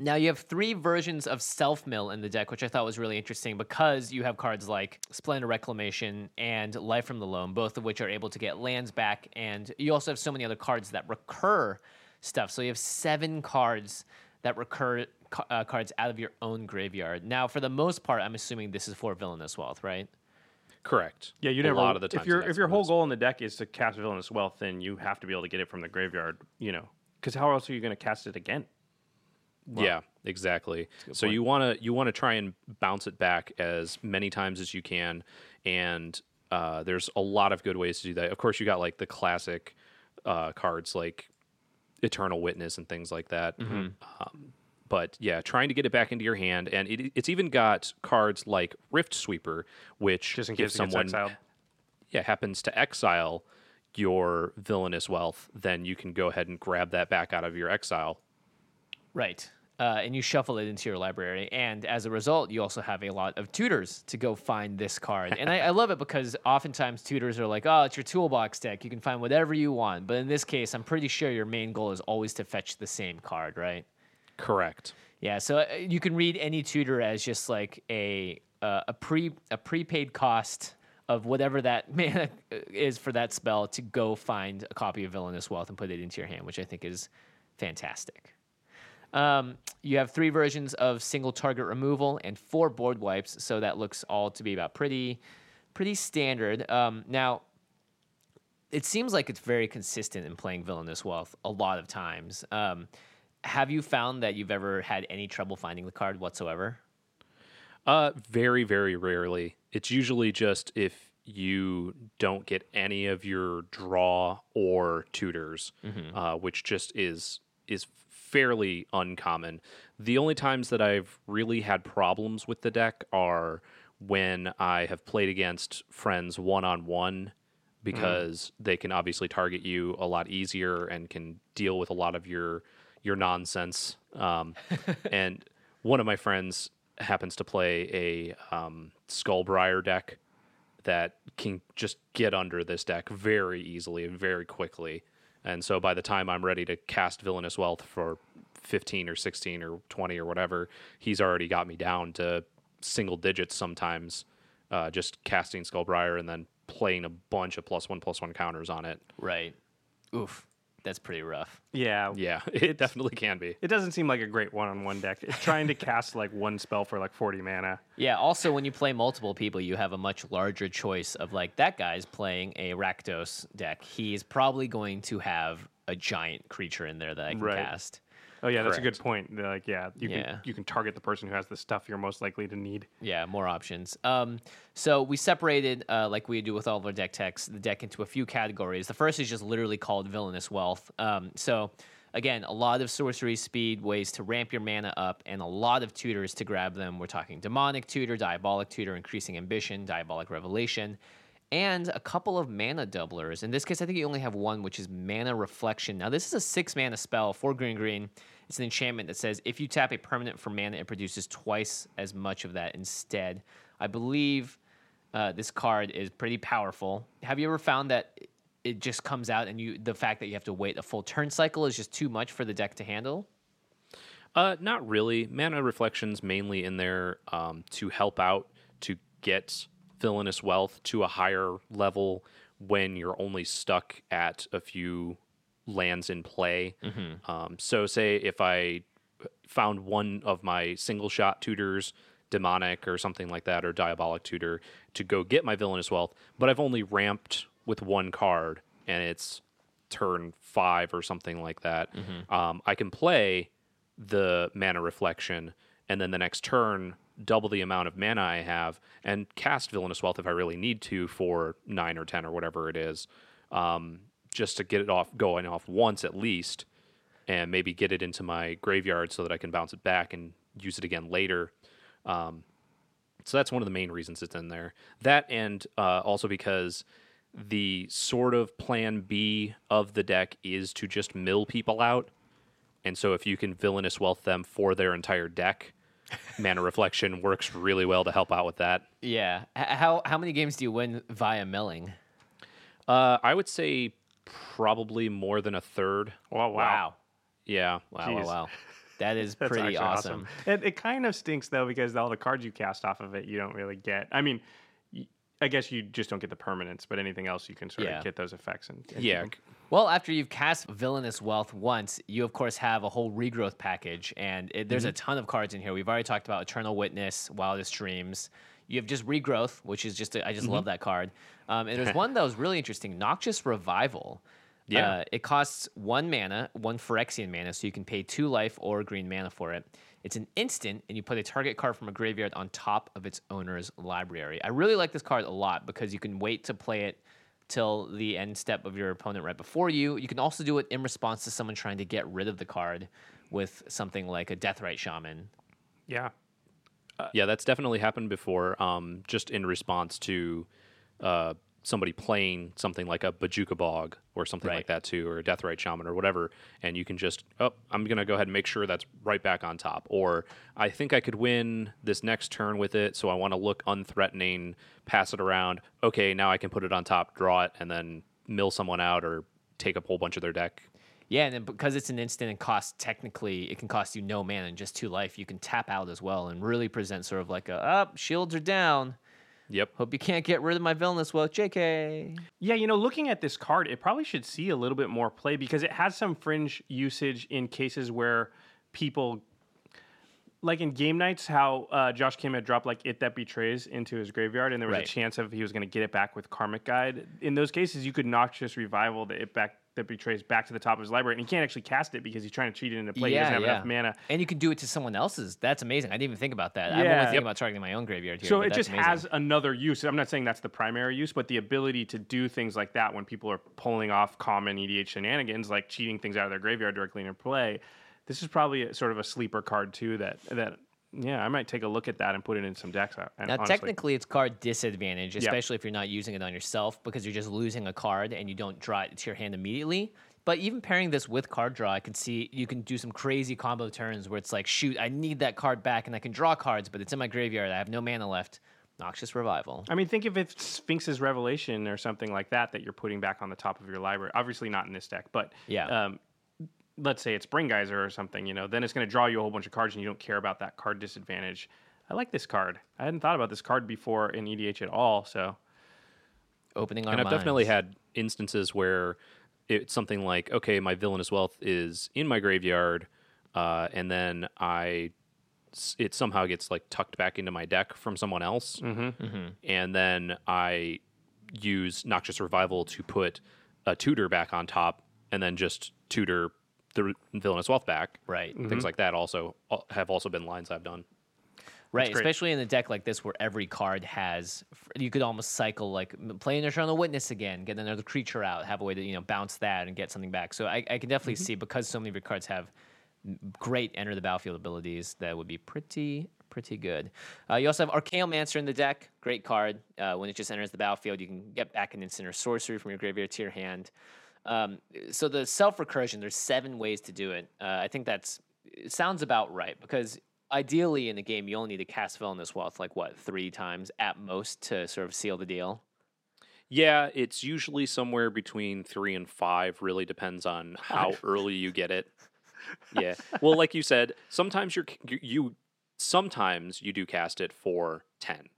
Now you have three versions of Self Mill in the deck, which I thought was really interesting because you have cards like Splendid Reclamation and Life from the Loam, both of which are able to get lands back, and you also have so many other cards that recur stuff. So you have seven cards that recur uh, cards out of your own graveyard. Now, for the most part, I'm assuming this is for Villainous Wealth, right? Correct. Yeah, you never. a lot of the times. if your if your whole goal in the deck is to cast villainous wealth, then you have to be able to get it from the graveyard. You know, because how else are you going to cast it again? Yeah, exactly. So you want to you want to try and bounce it back as many times as you can, and uh, there's a lot of good ways to do that. Of course, you got like the classic uh, cards like Eternal Witness and things like that. Um, but yeah, trying to get it back into your hand, and it, it's even got cards like Rift Sweeper, which Just in case someone yeah happens to exile your villainous wealth, then you can go ahead and grab that back out of your exile. Right. Uh, and you shuffle it into your library. And as a result, you also have a lot of tutors to go find this card. And I, I love it because oftentimes tutors are like, oh, it's your toolbox deck. You can find whatever you want. But in this case, I'm pretty sure your main goal is always to fetch the same card, right? Correct. Yeah, so uh, you can read any tutor as just like a uh, a pre a prepaid cost of whatever that *laughs* mana is for that spell to go find a copy of Villainous Wealth and put it into your hand, which I think is fantastic. Um, you have three versions of single target removal and four board wipes, so that looks all to be about pretty pretty standard. Um, now, it seems like it's very consistent in playing Villainous Wealth a lot of times. Um, have you found that you've ever had any trouble finding the card whatsoever? Uh, very, very rarely. It's usually just if you don't get any of your draw or tutors, uh, which just is is fairly uncommon. The only times that I've really had problems with the deck are when I have played against friends one on one because they can obviously target you a lot easier and can deal with a lot of your your nonsense. Um, *laughs* and one of my friends happens to play a um, Skullbriar deck that can just get under this deck very easily and very quickly. And so by the time I'm ready to cast Villainous Wealth for 15 or 16 or 20 or whatever, he's already got me down to single digits sometimes, uh, just casting Skullbriar and then playing a bunch of plus one plus one counters on it. Right. Oof, that's pretty rough. Yeah, Yeah, *laughs* it definitely can be. It doesn't seem like a great one-on-one deck. It's trying to cast like one spell for like 40 mana. Yeah. Also, when you play multiple people, you have a much larger choice of like that guy's playing a Rakdos deck. He's probably going to have a giant creature in there that I can Right. cast. Oh yeah, that's a good point. They're Like yeah, you Yeah. can you can target the person who has the stuff you're most likely to need. Yeah, more options. Um, so we separated, uh, like we do with all of our deck techs, the deck into a few categories. The first is just literally called Villainous Wealth. Um, so again, a lot of sorcery speed, ways to ramp your mana up, and a lot of tutors to grab them. We're talking Demonic Tutor, Diabolic Tutor, Increasing Ambition, Diabolic Revelation. And a couple of mana doublers. In this case, I think you only have one, which is Mana Reflection. Now, this is a six mana spell, for green green. It's an enchantment that says if you tap a permanent for mana, it produces twice as much of that instead. I believe uh, this card is pretty powerful. Have you ever found that it just comes out and you the fact that you have to wait a full turn cycle is just too much for the deck to handle? Uh, not really. Mana Reflections mainly in there um, to help out to get Villainous Wealth to a higher level when you're only stuck at a few lands in play. Um, so, say if I found one of my single shot tutors, demonic or something like that, or diabolic tutor, to go get my Villainous Wealth, but I've only ramped with one card and it's turn five or something like that, um, I can play the mana reflection and then the next turn double the amount of mana I have and cast Villainous Wealth if I really need to for nine or ten or whatever it is, um, just to get it off going off once at least, and maybe get it into my graveyard so that I can bounce it back and use it again later. Um, so that's one of the main reasons it's in there. That and uh, also because the sort of plan B of the deck is to just mill people out. And so if you can villainous wealth them for their entire deck, mana reflection works really well to help out with that. Yeah. How how many games do you win via milling? Uh, I would say probably more than a third. Wow, wow. Wow. Yeah. Wow, wow, Jeez. wow. That is *laughs* That's pretty actually awesome. It, it kind of stinks though because all the cards you cast off of it you don't really get. I mean, I guess you just don't get the permanence, but anything else you can sort Yeah. of get those effects and, and Yeah. Well, after you've cast Villainous Wealth once, you of course have a whole regrowth package, and it, there's a ton of cards in here. We've already talked about Eternal Witness, Wildest Dreams. You have just regrowth, which is just a, I just love that card. Um, and there's *laughs* one that was really interesting, Noxious Revival. Yeah. Uh, it costs one mana, one Phyrexian mana, so you can pay two life or green mana for it. It's an instant, and you put a target card from a graveyard on top of its owner's library. I really like this card a lot because you can wait to play it till the end step of your opponent right before you. You can also do it in response to someone trying to get rid of the card with something like a Deathrite Shaman. Yeah. Yeah, that's definitely happened before. Um, just in response to uh, somebody playing something like a Bojuka Bog or something Right. like that too, or a Deathrite Shaman or whatever, and you can just, oh, I'm gonna go ahead and make sure that's right back on top. Or I think I could win this next turn with it, so I want to look unthreatening, pass it around. Okay, now I can put it on top, draw it, and then mill someone out or take a whole bunch of their deck. Yeah, and then because it's an instant and costs technically, it can cost you no mana and just two life. You can tap out as well and really present sort of like a up shields are down. Yep. Hope you can't get rid of my villainous well, JK. Yeah, you know, looking at this card, it probably should see a little bit more play because it has some fringe usage in cases where people, like in game nights, how uh, Josh Kim had dropped like "It That Betrays" into his graveyard, and there was Right. a chance of he was going to get it back with Karmic Guide. In those cases, you could noxious revival the "It Back That Betrays" back to the top of his library, and he can't actually cast it because he's trying to cheat it into play. he doesn't have enough mana. And you can do it to someone else's. That's amazing. I didn't even think about that. I'm only Yeah. thinking Yep. about targeting my own graveyard here. So it just amazing. has another use. I'm not saying that's the primary use, but the ability to do things like that when people are pulling off common EDH shenanigans, like cheating things out of their graveyard directly into play. This is probably a, sort of a sleeper card too. That that yeah, I might take a look at that and put it in some decks. uh, Now, honestly. technically, it's card disadvantage, especially if you're not using it on yourself because you're just losing a card and you don't draw it to your hand immediately. But even pairing this with card draw, I can see you can do some crazy combo turns where it's like, shoot, I need that card back and I can draw cards, but it's in my graveyard. I have no mana left. Noxious Revival. I mean, think if it's Sphinx's Revelation or something like that that you're putting back on the top of your library. Obviously, not in this deck, but Yeah. Um, let's say it's Braingeyser or something, you know, then it's going to draw you a whole bunch of cards and you don't care about that card disadvantage. I like this card. I hadn't thought about this card before in EDH at all. So Opening our and I've definitely had instances where it's something like, okay, my villainous wealth is in my graveyard, uh, and then I, s- it somehow gets like tucked back into my deck from someone else, Mm-hmm. and then I use Noxious Revival to put a tutor back on top, and then just tutor the villainous wealth back. Right. Things like that also have also been lines I've done. Right, especially in a deck like this where every card has, you could almost cycle like m- play an Eternal Witness again, get another creature out, have a way to you know bounce that and get something back. So I, I can definitely see because so many of your cards have great enter the battlefield abilities that would be pretty pretty good. Uh, you also have Archaeomancer in the deck. Great card. Uh, when it just enters the battlefield, you can get back an instant or sorcery from your graveyard to your hand. Um, so the self recursion, there's seven ways to do it. Uh, I think that's it sounds about right because ideally in a game you only need to cast Villainous Wealth like what three times at most to sort of seal the deal. Yeah, it's usually somewhere between three and five. Really depends on how early you get it. *laughs* Yeah. Well, like you said, sometimes you're you, you sometimes you do cast it for ten.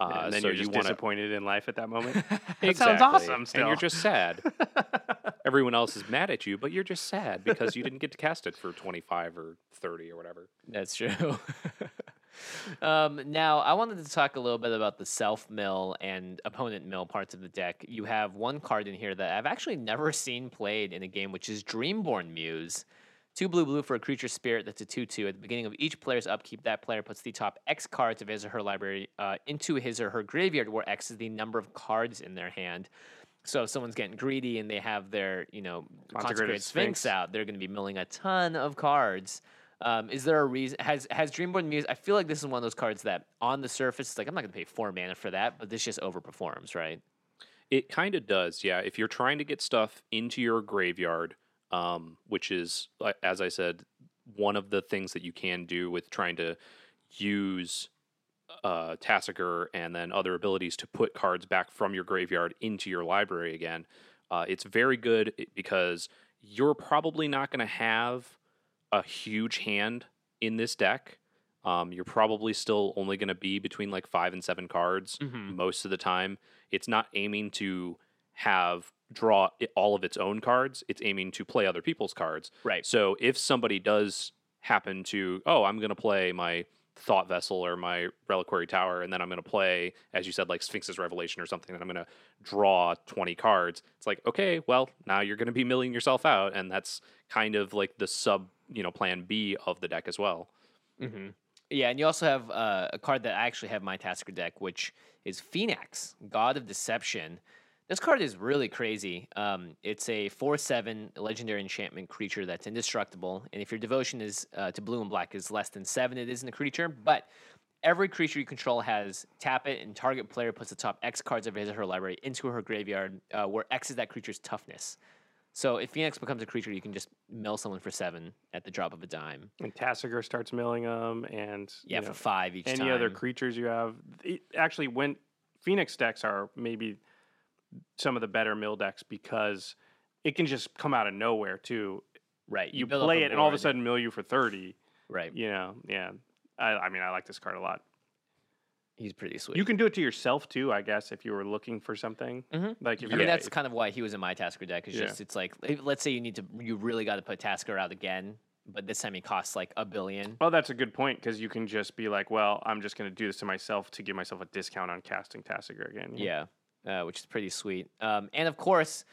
Uh, and then so you're just you wanna, disappointed in life at that moment. *laughs* that exactly. sounds awesome. Still, and you're just sad. *laughs* Everyone else is mad at you, but you're just sad because you didn't get to cast it for twenty five or thirty or whatever. That's true. *laughs* um, now, I wanted to talk a little bit about the self mill and opponent mill parts of the deck. You have one card in here that I've actually never seen played in a game, which is Dreamborn Muse. Two blue blue for a creature spirit that's a 2 2. At the beginning of each player's upkeep, that player puts the top X cards of his or her library uh, into his or her graveyard, where X is the number of cards in their hand. So if someone's getting greedy and they have their, you know, Consecrated consecrated Sphinx, Sphinx. out, they're going to be milling a ton of cards. Um, is there a reason? Has has Dreamborn Muse? I feel like this is one of those cards that on the surface, it's like I'm not going to pay four mana for that, but this just overperforms, right? It kind of does, yeah. If you're trying to get stuff into your graveyard, um, which is, as I said, one of the things that you can do with trying to use uh, Tasigur and then other abilities to put cards back from your graveyard into your library again. Uh, it's very good because you're probably not going to have a huge hand in this deck. Um, you're probably still only going to be between like five and seven cards most of the time. It's not aiming to have draw all of its own cards. It's aiming to play other people's cards. Right. So if somebody does happen to, oh, I'm going to play my Thought Vessel or my Reliquary Tower, and then I'm going to play, as you said, like Sphinx's Revelation or something, and I'm going to draw 20 cards. It's like, okay, well, now you're going to be milling yourself out, and that's kind of like the sub, you know, plan B of the deck as well. Yeah, and you also have uh, a card that I actually have in my Tasigur deck, which is Phenax, God of Deception. This card is really crazy. Um, it's a 4 7 legendary enchantment creature that's indestructible. And if your devotion is uh, to blue and black is less than 7, it isn't a creature. But every creature you control has tap it, and target player puts the top X cards of his or her library into her graveyard, uh, where X is that creature's toughness. So if Phenax becomes a creature, you can just mill someone for 7 at the drop of a dime. and Tasigur starts milling them, and Yeah, you for 5 each any time. other creatures you have. It, actually, when Phenax decks are maybe some of the better mill decks because it can just come out of nowhere too. Right. You, up play it, and all of a sudden mill you for thirty. Right. You know, yeah. I, I mean, I like this card a lot. He's pretty sweet. You can do it to yourself too, I guess, if you were looking for something. Mhm. Like if I mean, that's kind of why he was in my Tasigur deck. It's Yeah. just, it's like, let's say you need to, you really got to put Tasigur out again, but this time he costs like a billion. Well, that's a good point because you can just be like, well, I'm just going to do this to myself to give myself a discount on casting Tasigur again. Yeah. Uh, which is pretty sweet. Um, and of course,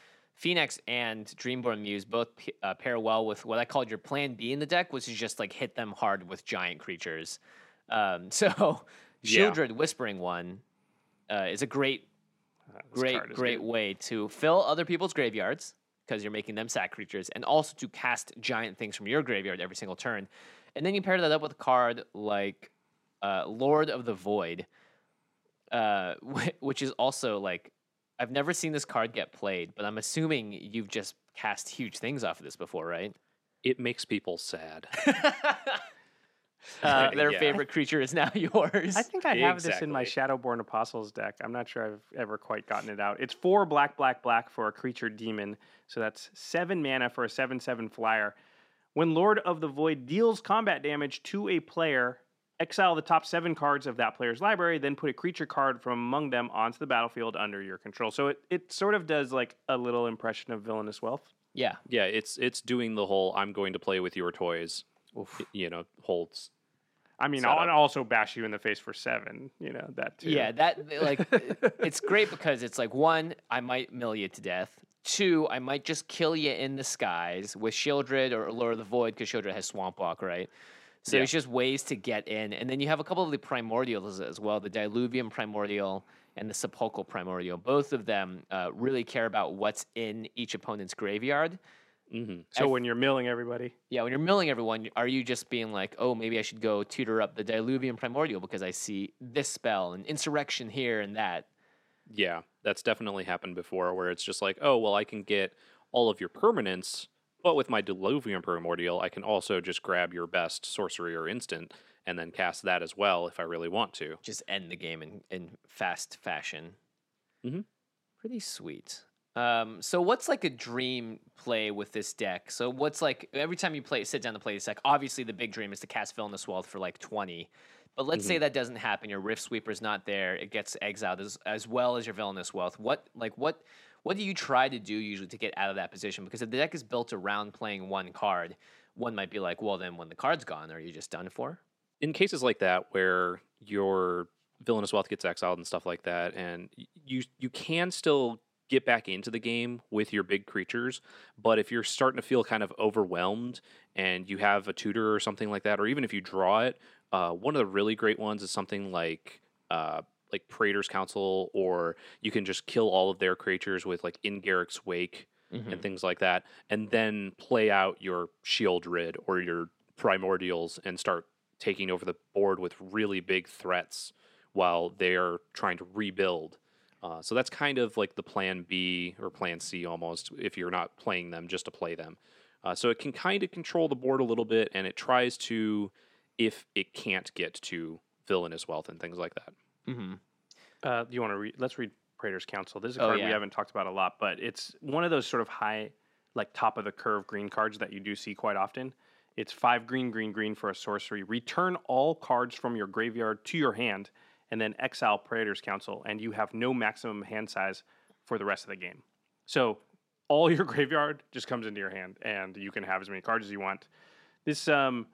Phenax and Dreamborn Muse both p- uh, pair well with what I called your plan B in the deck, which is just like hit them hard with giant creatures. Um, *laughs* so, Yeah. Sheoldred Whispering one uh, is a great Uh, great, great good. way to fill other people's graveyards because you're making them sack creatures, and also to cast giant things from your graveyard every single turn. And then you pair that up with a card like uh, Lord of the Void, uh, *laughs* which is also like I've never seen this card get played, but I'm assuming you've just cast huge things off of this before, right? It makes people sad. *laughs* Uh, *laughs* their Yeah. favorite creature is now yours. I think I have this in my Shadowborn Apostles deck. I'm not sure I've ever quite gotten it out. It's four black, black, black for a creature demon. So that's seven mana for a 7 7 flyer. When Lord of the Void deals combat damage to a player, exile the top seven cards of that player's library, then put a creature card from among them onto the battlefield under your control. So it, it sort of does like a little impression of Villainous Wealth. yeah, yeah, it's it's doing the whole "I'm going to play with your toys," you know, holds. I mean, I'll also bash you in the face for seven, you know, that too. Yeah, that *laughs* like it's great because it's like one, I might mill you to death. Two, I might just kill you in the skies with Sheoldred or Lord of the Void because Sheoldred has Swamp Walk, right? So Yeah. it's just ways to get in, and then you have a couple of the primordials as well, the Diluvian Primordial and the Sepulchral Primordial. Both of them uh, really care about what's in each opponent's graveyard. hmm So when you're milling everybody, Yeah, when you're milling everyone, are you just being like, oh, maybe I should go tutor up the Diluvian Primordial because I see this spell and insurrection here and that? Yeah, that's definitely happened before where it's just like, oh, well, I can get all of your permanents, but with my Diluvian Primordial, I can also just grab your best sorcery or instant and then cast that as well if I really want to. Just end the game in, in fast fashion. Mhm. Pretty sweet. Um, so what's like a dream play with this deck? So what's like every time you play sit down to play this deck, obviously the big dream is to cast Villainous Wealth for like 20. But let's say that doesn't happen, your Rift Sweeper's not there, it gets exiled as as well as your Villainous Wealth. What like what what do you try to do usually to get out of that position? Because if the deck is built around playing one card, one might be like, well then when the card's gone, are you just done for? in cases like that where your villainous wealth gets exiled and stuff like that and you you can still get back into the game with your big creatures but if you're starting to feel kind of overwhelmed and you have a tutor or something like that or even if you draw it uh, one of the really great ones is something like uh, like Praetor's Council, or you can just kill all of their creatures with like in Garruk's Wake and things like that, and then play out your Sheoldred or your Primordials and start taking over the board with really big threats while they're trying to rebuild. Uh, so that's kind of like the plan B or plan C almost if you're not playing them just to play them. Uh, so it can kind of control the board a little bit and it tries to, if it can't get to villainous wealth and things like that. Mm-hmm. Uh, you want to read? Let's read Praetor's Council. This is a Oh, card yeah. we haven't talked about a lot, but it's one of those sort of high, like top of the curve green cards that you do see quite often. It's five green, green, green for a sorcery. Return all cards from your graveyard to your hand, and then exile Praetor's Council, and you have no maximum hand size for the rest of the game. So all *laughs* your graveyard just comes into your hand, and you can have as many cards as you want. This um,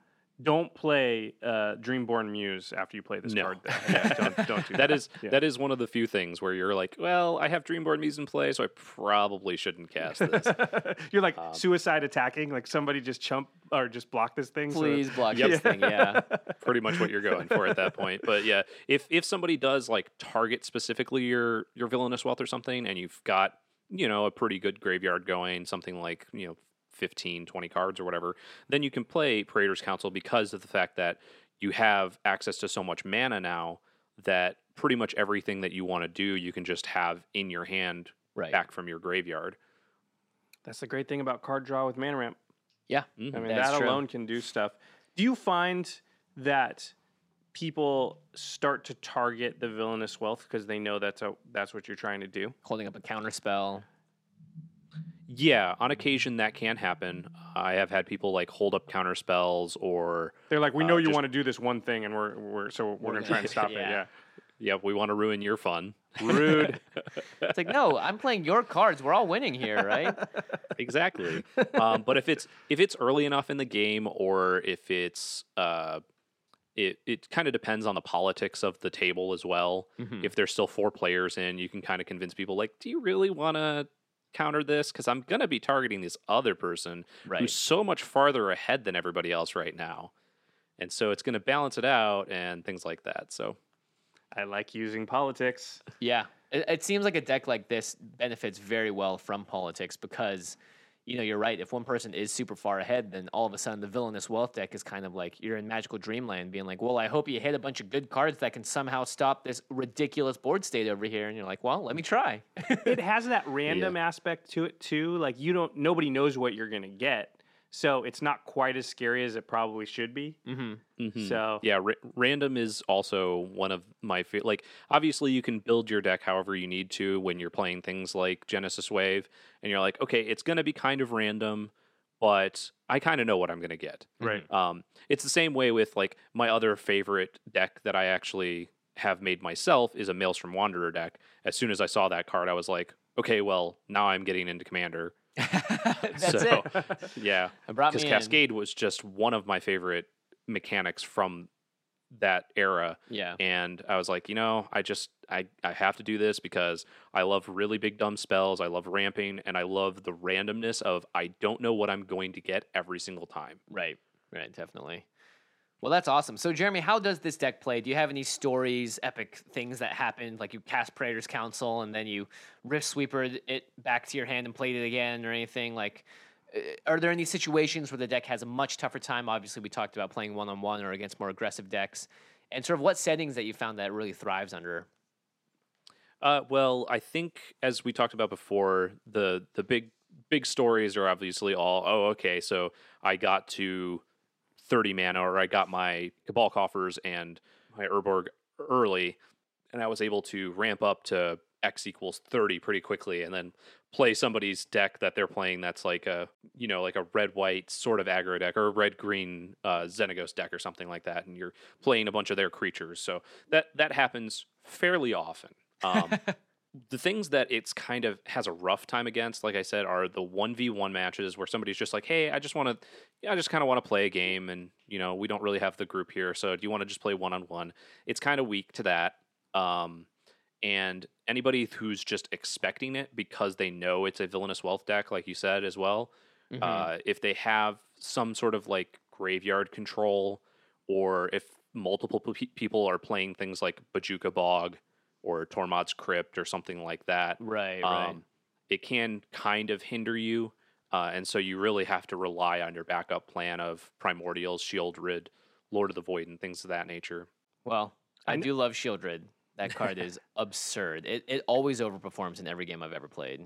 don't play uh, Dreamborn Muse after you play this No. card. *laughs* Yeah, don't, don't do that. That is Yeah. that is one of the few things where you're like, well, I have Dreamborn Muse in play, so I probably shouldn't cast this. *laughs* You're like Um, suicide attacking, like somebody just chump or just block this thing. so- Please block Yep. *laughs* this thing, yeah. pretty much what you're going for at that point. But yeah, if if somebody does like target specifically your your villainous wealth or something, and you've got you know a pretty good graveyard going, something like you know 15, 20 cards or whatever, then you can play Praetor's Council because of the fact that you have access to so much mana now that pretty much everything that you want to do you can just have in your hand Right. back from your graveyard. That's the great thing about card draw with mana ramp. Yeah. Mhm. I mean, That's that true. alone can do stuff. Do you find that people start to target the villainous wealth because they know that's a that's what you're trying to do? Holding up a counter spell. Yeah, on occasion that can happen. I have had people like hold up counter spells or They're like, we Uh, know you just- want to do this one thing, and we're we're so we're gonna try and *laughs* stop it. Yeah. Yeah, yeah, we want to ruin your fun. rude. *laughs* It's like, no, I'm playing your cards. We're all winning here, right? *laughs* exactly. um, but if it's if it's early enough in the game, or if it's uh, it it kind of depends on the politics of the table as well. Mhm. If there's still four players in, you can kind of convince people like, do you really want to counter this? Because I'm gonna be targeting this other person Right. who's so much farther ahead than everybody else right now, and so it's gonna balance it out and things like that. So I like using politics. Yeah, it, it seems like a deck like this benefits very well from politics because, you know, you're right. If one person is super far ahead, then all of a sudden the villainous wealth deck is kind of like you're in magical dreamland, being like, well, I hope you hit a bunch of good cards that can somehow stop this ridiculous board state over here, and you're like, well, let me try. it has that *laughs* random aspect to it too. Like you don't, nobody knows what you're gonna get, so it's not quite as scary as it probably should be. mm-hmm. Mhm. So Yeah, ra- random is also one of my fa- like. Obviously, you can build your deck however you need to when you're playing things like Genesis Wave, and you're like, okay, it's going to be kind of random, but I kind of know what I'm going to get. right, Um, it's the same way with like my other favorite deck that I actually have made myself is a Maelstrom Wanderer deck. As soon as I saw that card, I was like, okay, well now I'm getting into Commander. *laughs* That's so, it. *laughs* yeah, It because me in. Cascade was just one of my favorite mechanics from that era Yeah. and i was like you know i just i i have to do this because i love really big dumb spells i love ramping and i love the randomness of i don't know what i'm going to get every single time Right. Right. Definitely. Well, that's awesome. So, Jeremy, how does this deck play? Do you have any stories, epic things that happened, like you cast Praetor's Council and then you Rift Sweeper it back to your hand and played it again, or anything like? uh, are there any situations where the deck has a much tougher time? Obviously, we talked about playing one on one or against more aggressive decks, and sort of what settings that you found that really thrives under. Uh, well, I think as we talked about before, the the big big stories are obviously all oh okay, so I got to thirty mana or I got my Cabal coffers and my Urborg early, and I was able to ramp up to X equals thirty pretty quickly, and then play somebody's deck that they're playing that's like a you know like a red white sort of aggro deck or a red green uh, Xenagos deck or something like that, and you're playing a bunch of their creatures. So that that happens fairly often. Um, *laughs* the things that it's kind of has a rough time against, like I said, are the one v one matches where somebody's just like, "Hey, I just want to, yeah, I just kind of want to play a game, and you know, we don't really have the group here, so do you want to just play one on one?" It's kind of weak to that. Um, and anybody who's just expecting it because they know it's a villainous wealth deck, like you said as well, Mm-hmm. uh, if they have some sort of like graveyard control, or if multiple pe- people are playing things like Bojuka Bog or Tormod's Crypt or something like that, Right, right. um, it can kind of hinder you. Uh, and so you really have to rely on your backup plan of Primordials, Sheoldred, Lord of the Void, and things of that nature. Well, I, I do love Sheoldred. That card is *laughs* absurd. It it always overperforms in every game I've ever played.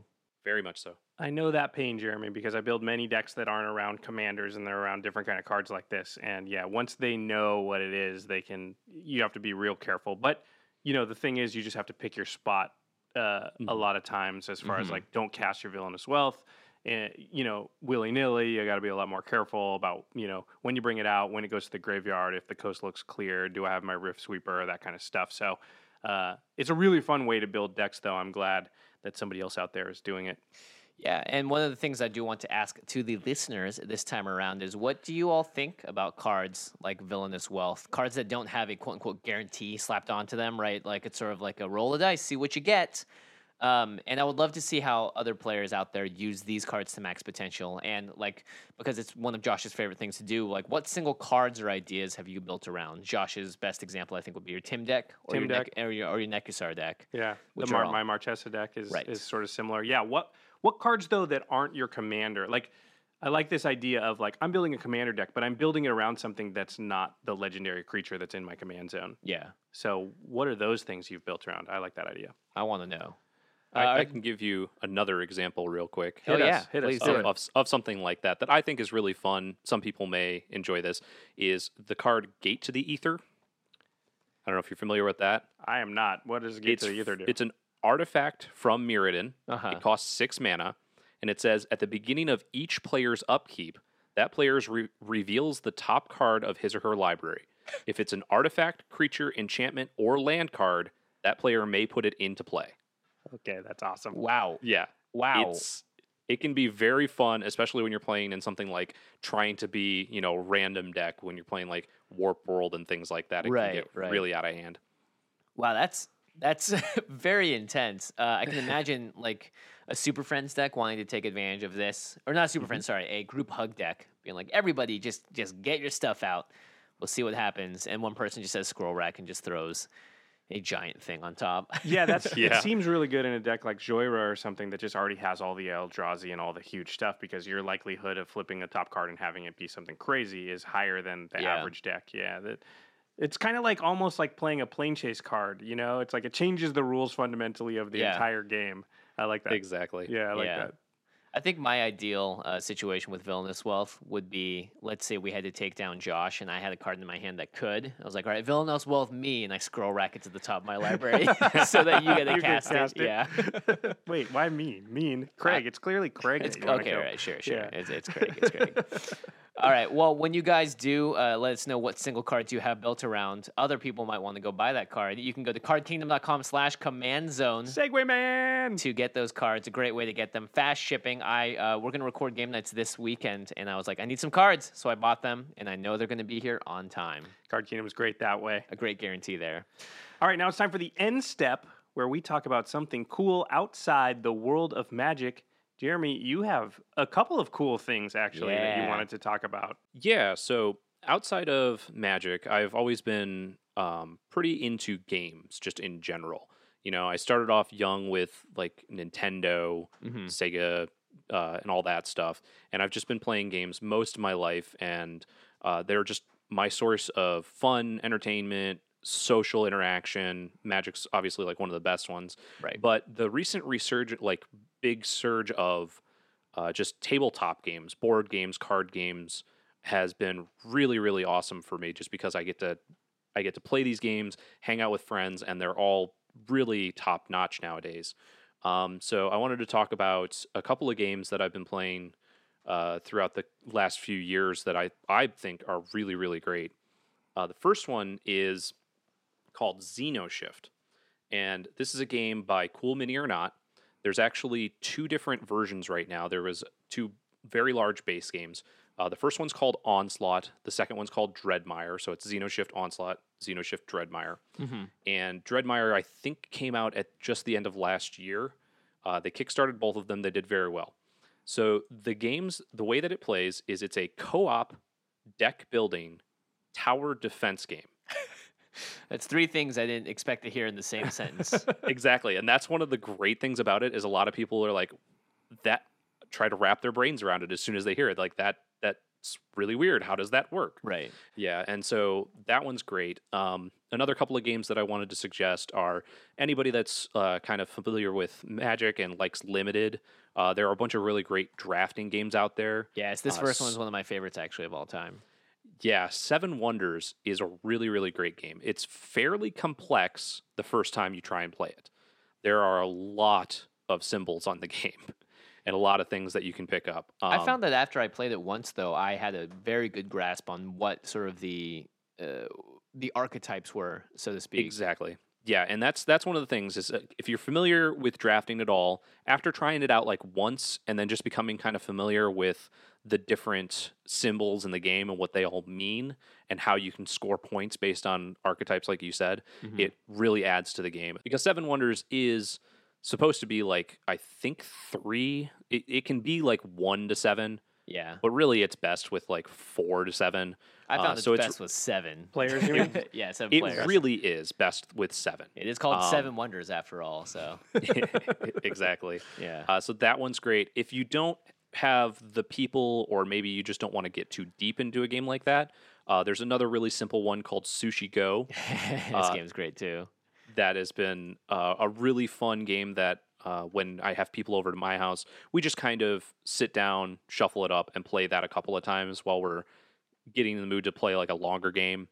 Very much so. I know that pain, Jeremy, because I build many decks that aren't around commanders and they're around different kind of cards like this. And yeah, once they know what it is, they can. You have to be real careful. But you know, the thing is, you just have to pick your spot uh, a Mhm. lot of times. As far as Mhm. like, don't cast your villainous wealth. And you know, willy nilly, you got to be a lot more careful about you know when you bring it out, when it goes to the graveyard, if the coast looks clear, do I have my rift sweeper, that kind of stuff. So uh, it's a really fun way to build decks, though. I'm glad that somebody else out there is doing it. Yeah, and one of the things I do want to ask to the listeners this time around is what do you all think about cards like Villainous Wealth? Cards that don't have a quote unquote guarantee slapped onto them, right? Like it's sort of like a roll of dice, see what you get. Um, and I would love to see how other players out there use these cards to max potential. And like, because it's one of Josh's favorite things to do, like what single cards or ideas have you built around? Josh's best example, I think, would be your Tim deck or Tim your deck. Nek- or your, or your Nekusar deck. Yeah, the Mar- all- my Marchesa deck is Right. is sort of similar. Yeah, what what cards though that aren't your commander? Like, I like this idea of like I'm building a commander deck, but I'm building it around something that's not the legendary creature that's in my command zone. Yeah, So, what are those things you've built around? I like that idea. I want to know. I, Uh, I can give you another example real quick. Hell Hit yeah, us, hit us. please Do do of, of, of something like that that I think is really fun. Some people may enjoy this. Is the card Gate to the Aether? I don't know if you're familiar with that. I am not. What does Gate it's to the Aether do? it's an artifact from Mirrodin. Uh-huh. It costs six mana, and it says at the beginning of each player's upkeep, that player re- reveals the top card of his or her library. If it's an artifact, creature, enchantment, or land card, that player may put it into play. okay, that's awesome. Wow. Yeah, Wow. it's it can be very fun, especially when you're playing in something like trying to be, you know, random deck when you're playing like Warp World and things like that. It Right, can get right. really out of hand. Wow, that's that's *laughs* very intense. Uh, I can imagine like a Super Friends deck wanting to take advantage of this, or not a Super Friends, sorry, a group hug deck, being like, everybody just just get your stuff out. We'll see what happens, and one person just says scroll rack and just throws a giant thing on top. Yeah, that's *laughs* Yeah. it. Seems really good in a deck like Jhoira or something that just already has all the Eldrazi and all the huge stuff because your likelihood of flipping a top card and having it be something crazy is higher than the Yeah. average deck. Yeah, that it's kind of like almost like playing a plane chase card. You know, it's like it changes the rules fundamentally of the Yeah. entire game. I like that. Exactly. Yeah, I like Yeah. that. I think my ideal uh, situation with Villainous Wealth would be let's say we had to take down Josh and I had a card in my hand that could. I was like, all right, Villainous Wealth, me, and I scroll rack it to the top of my library *laughs* *laughs* so that you get to cast, cast it. it. Yeah. *laughs* Wait, why mean? Mean Craig? it's clearly Craig. It's that you wanna okay, right, sure, sure. Yeah. It's, it's Craig. It's Craig. all right. Well, when you guys do, uh, let us know what single cards you have built around. Other people might want to go buy that card. You can go to cardkingdom.com slash command zone Segway man. to get those cards. A great way to get them. Fast shipping. I uh, we're gonna record game nights this weekend, and I was like, I need some cards, so I bought them, and I know they're gonna be here on time. Card Kingdom is great that way. A great guarantee there. All right, now it's time for the end step where we talk about something cool outside the world of magic. Jeremy, you have a couple of cool things actually that you wanted to talk about. Yeah, so outside of Magic, I've always been um, pretty into games, just in general. You know, I started off young with like Nintendo, Mhm. Sega, uh, and all that stuff. And I've just been playing games most of my life, and uh, they're just my source of fun, entertainment, social interaction. Magic's obviously like one of the best ones, Right. But the recent resurgent, like big surge of uh, just tabletop games, board games, card games, has been really, really awesome for me. Just because I get to, I get to play these games, hang out with friends, and they're all really top notch nowadays. Um, so I wanted to talk about a couple of games that I've been playing uh, throughout the last few years that I I think are really, really great. Uh, the first one is called Xenoshyft. And this is a game by Cool Mini or Not. There's actually two different versions right now. There was two very large base games. Uh, the first one's called Onslaught. The second one's called Dreadmire. So it's Xenoshyft Onslaught, Xenoshyft Dreadmire. And Dreadmire, I think, came out at just the end of last year. Uh, they kickstarted both of them. They did very well. So the games, the way that it plays is it's a co-op deck building tower defense game. *laughs* That's three things I didn't expect to hear in the same *laughs* sentence. exactly and that's one of the great things about it is a lot of people are like that try to wrap their brains around it as soon as they hear it like that that's really weird how does that work right. yeah and so that one's great um, another couple of games that i wanted to suggest are anybody that's uh, kind of familiar with magic and likes limited uh, there are a bunch of really great drafting games out there Yes, this Uh, first one is one of my favorites actually of all time. yeah, Seven Wonders is a really, really great game. It's fairly complex the first time you try and play it. There are a lot of symbols on the *laughs* game and a lot of things that you can pick up. I Um, found that after I played it once, though, I had a very good grasp on what sort of the uh, the archetypes were, so to speak. Exactly. Yeah, and that's that's one of the things is uh, if you're familiar with drafting at all, after trying it out like once and then just becoming kind of familiar with the different symbols in the game and what they all mean and how you can score points based on archetypes like you said, Mhm. it really adds to the game. Because Seven Wonders is supposed to be like I think 3, it, it can be like 1 to 7, Yeah, but really it's best with like 4 to 7. I Uh, found its so it's- best was seven Players, you *laughs* mean? *laughs* yeah, seven It players. really is best with 7. it is called um, Seven Wonders after all. So *laughs* exactly. yeah, Uh, so that one's great. If you don't have the people, or maybe you just don't want to get too deep into a game like that, uh, there's another really simple one called Sushi Go this uh, game's great too. That has been uh, a really fun game that. Uh, when I have people over to my house, we just kind of sit down, shuffle it up, and play that a couple of times while we're getting in the mood to play like a longer game.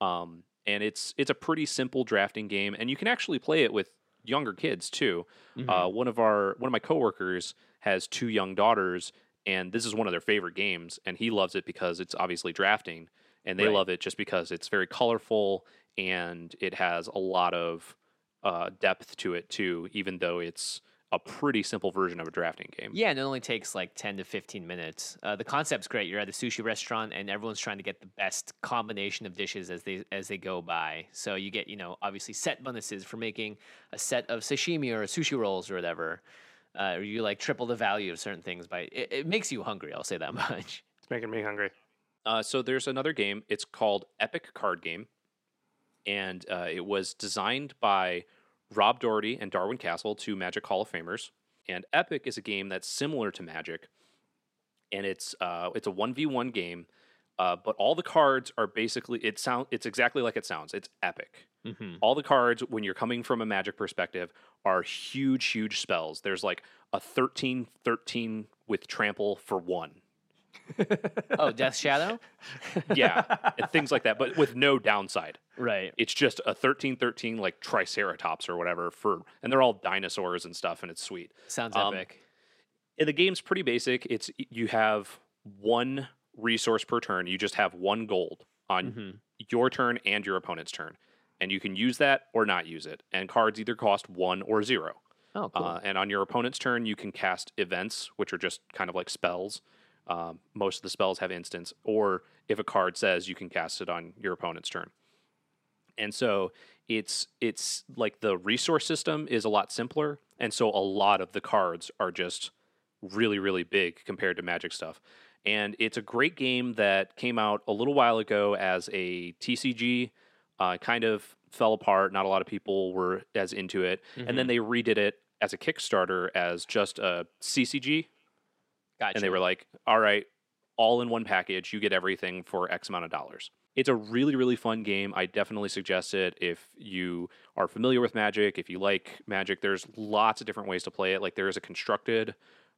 Um, and it's it's a pretty simple drafting game, and you can actually play it with younger kids too. Mm-hmm. Uh, one of our one of my coworkers has two young daughters, and this is one of their favorite games, and he loves it because it's obviously drafting, and they Right. love it just because it's very colorful and it has a lot of uh, depth to it too, even though it's a pretty simple version of a drafting game. Yeah, and it only takes like 10 to 15 minutes. Uh, the concept's great. You're at a sushi restaurant and everyone's trying to get the best combination of dishes as they as they go by. So you get, you know, obviously set bonuses for making a set of sashimi or sushi rolls or whatever. Uh, or you like triple the value of certain things by it, it makes you hungry, I'll say that *laughs* much. It's making me hungry. Uh, so there's another game. It's called Epic Card Game, and uh, it was designed by Rob Dougherty and Darwin Kastle, two Magic Hall of Famers. And Epic is a game that's similar to Magic, and it's uh, it's a one v one game, uh, but all the cards are basically it sound it's exactly like it sounds. It's epic. Mm-hmm. All the cards, when you're coming from a Magic perspective, are huge, huge spells. There's like a 13 13 with trample for one. Oh, Death Shadow? *laughs* Yeah, and things like that, but with no downside. Right. It's just a 1313 like Triceratops or whatever for, and they're all dinosaurs and stuff, and it's sweet. Sounds Um, epic. And the game's pretty basic. It's you have one resource per turn. You just have one gold on Mhm. your turn and your opponent's turn, and you can use that or not use it. And cards either cost one or zero. Oh, cool. Uh, and on your opponent's turn, you can cast events, which are just kind of like spells. Um, most of the spells have instants, or if a card says you can cast it on your opponent's turn. And so it's it's like the resource system is a lot simpler, and so a lot of the cards are just really really big compared to Magic stuff. And it's a great game that came out a little while ago as a TCG. Uh, kind of fell apart. Not a lot of people were as into it, and then they redid it as a Kickstarter as just a CCG. Gotcha. and they were like, "All right, all in one package, you get everything for X amount of dollars." It's a really really fun game. I definitely suggest it if you are familiar with Magic, if you like Magic. There's lots of different ways to play it. Like there is a constructed,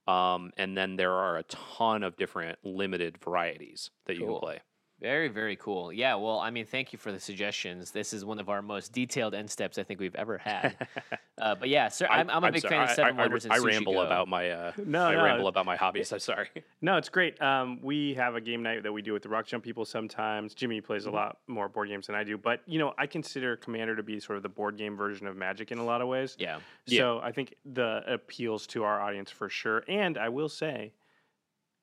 um, and then there are a ton of different limited varieties that you can play. Very, very cool. Yeah, well, I mean, thank you for the suggestions. This is one of our most detailed end steps I think we've ever had. *laughs* uh, but yeah, sir, I'm, I'm a big sorry, fan of I- Seven I, I, Wonders and I Sushi ramble Go. about my uh, *laughs* No, I no. ramble about my hobbies. I'm sorry. *laughs* No, it's great. Um, we have a game night that we do with the Rock Jump people sometimes. Jimmy plays a lot more board games than I do, but you know, I consider Commander to be sort of the board game version of Magic in a lot of ways. Yeah. Yeah. So I think the appeals to our audience for sure. And I will say,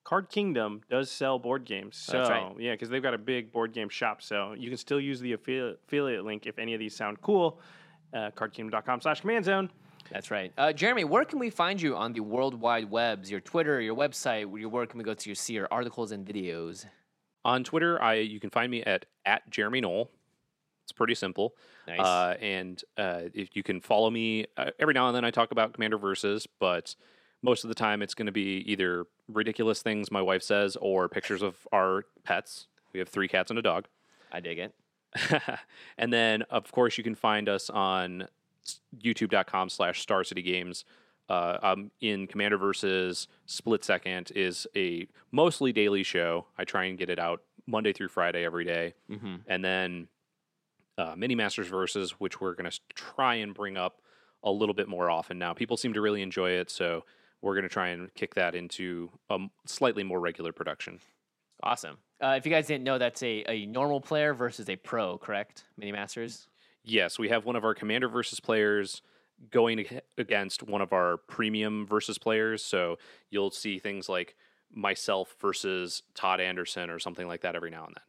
Card Kingdom does sell board games. So That's right. yeah, because they've got a big board game shop. So you can still use the affiliate, affiliate link if any of these sound cool. Uh, cardkingdom.com slash command zone. That's right. Uh, Jeremy, where can we find you on the World Wide Webs? Your Twitter, your website, where, where can we go to your, see your articles and videos? On Twitter, I you can find me at at Jeremy Noell. It's pretty simple. Nice. Uh, and uh, if you can follow me uh, every now and then, I talk about Commander Versus, but most of the time it's going to be either ridiculous things my wife says or pictures of our pets. We have three cats and a dog. I dig it. *laughs* and then, of course, you can find us on youtube.com slash Star City Games. Uh, um, in Commander Versus, Split Second is a mostly daily show. I try and get it out Monday through Friday every day. Mm-hmm. And then uh, Mini Masters Versus, which we're going to try and bring up a little bit more often now. People seem to really enjoy it, so we're going to try and kick that into a slightly more regular production. Awesome. Uh, if you guys didn't know, that's a, a normal player versus a pro, correct? Mini Masters? Yes, we have one of our Commander versus players going against one of our premium versus players. So you'll see things like myself versus Todd Anderson or something like that every now and then.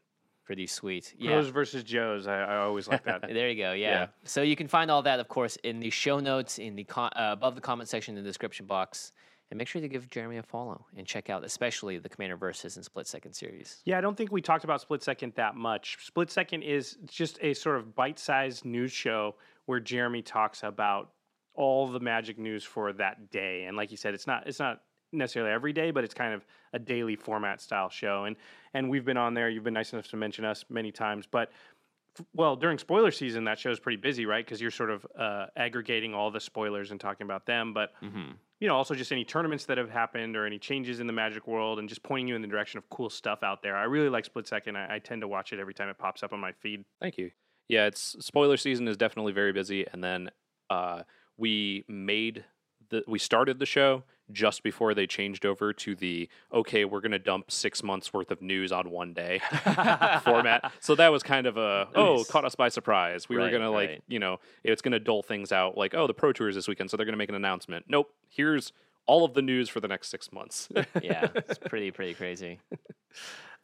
Pretty sweet. Yeah. Pros versus Joes. I, I always like that. *laughs* There you go. Yeah. Yeah. So you can find all that, of course, in the show notes, in the con- uh, above the comment section in the description box, and make sure to give Jeremy a follow and check out, especially the Commander Versus and Split Second series. Yeah, I don't think we talked about Split Second that much. Split Second is just a sort of bite-sized news show where Jeremy talks about all the Magic news for that day. And like you said, it's not it's not necessarily every day, but it's kind of a daily format style show. And and we've been on there. You've been nice enough to mention us many times, but f- well, during spoiler season, that show's pretty busy, right? Because you're sort of uh, aggregating all the spoilers and talking about them. But Mm-hmm. you know, also just any tournaments that have happened or any changes in the Magic world, and just pointing you in the direction of cool stuff out there. I really like Split Second. I, I tend to watch it every time it pops up on my feed. Thank you. Yeah, it's spoiler season is definitely very busy, and then uh, we made the we started the show just before they changed over to the okay, we're gonna dump six months worth of news on one day *laughs* format. So that was kind of a oh, Nice. caught us by surprise. We were Right, gonna like you know it's gonna dull things out like oh the pro tour is this weekend, so they're gonna make an announcement. Nope, here's all of the news for the next six months. *laughs* yeah, *laughs* it's pretty, pretty crazy.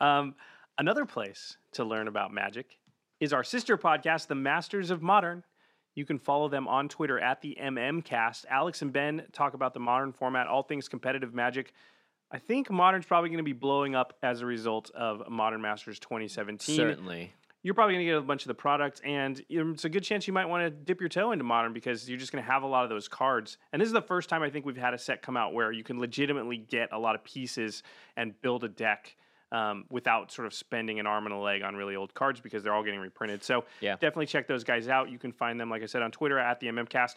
Um, another place to learn about Magic is our sister podcast, The Masters of Modern. You can follow them on Twitter at the MMCast. Alex and Ben talk about the modern format, all things competitive Magic. I think Modern's probably going to be blowing up as a result of Modern Masters 2017. Certainly. you're probably going to get a bunch of the products, and it's a good chance you might want to dip your toe into modern because you're just going to have a lot of those cards. And this is the first time I think we've had a set come out where you can legitimately get a lot of pieces and build a deck um, without sort of spending an arm and a leg on really old cards because they're all getting reprinted. So Yeah. definitely check those guys out. You can find them, like I said, on Twitter at the MMCast.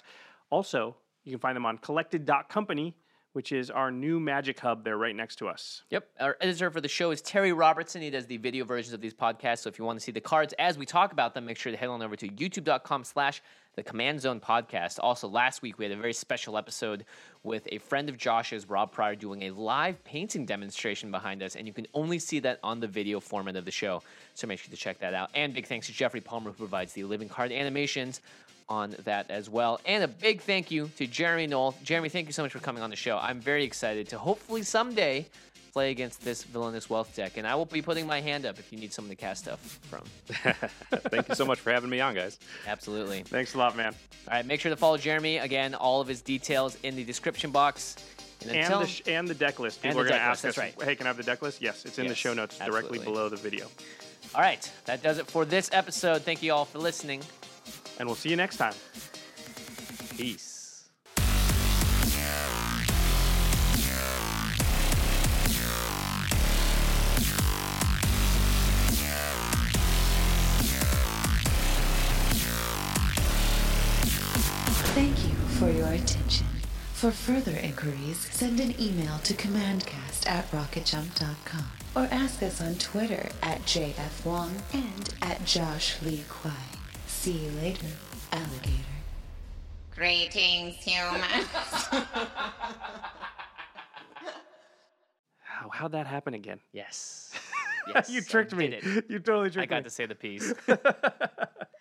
Also, you can find them on collected.company, which is our new magic hub. They're right next to us. Yep. Our editor for the show is Terry Robertson. He does the video versions of these podcasts. So if you want to see the cards as we talk about them, make sure to head on over to youtube.com slash the Command Zone podcast. Also, last week we had a very special episode with a friend of Josh's, Rob Pryor, doing a live painting demonstration behind us, and you can only see that on the video format of the show. So make sure to check that out. And big thanks to Jeffrey Palmer, who provides the living card animations on that as well. And a big thank you to Jeremy Noell. Jeremy, thank you so much for coming on the show. I'm very excited to hopefully someday play against this villainous wealth deck, and I will be putting my hand up if you need someone to cast stuff from. *laughs* Thank you so much for having me on, guys. Absolutely. Thanks a lot, man. All right, make sure to follow Jeremy. Again, all of his details in the description box. And, and the sh- and the deck list. People are going to ask list, us, right. "Hey, can I have the deck list?" Yes, it's in the show notes directly below the video. all right, that does it for this episode. Thank you all for listening. And we'll see you next time. Peace. For your attention. For further inquiries, send an email to commandcast at rocketjump.com or ask us on Twitter at JF Wong and at Josh Lee Kwai. See you later, alligator. Greetings, humans. How, how'd that happen again? Yes. *laughs* Yes. you tricked me. did it. You totally I got me. to say the piece. *laughs*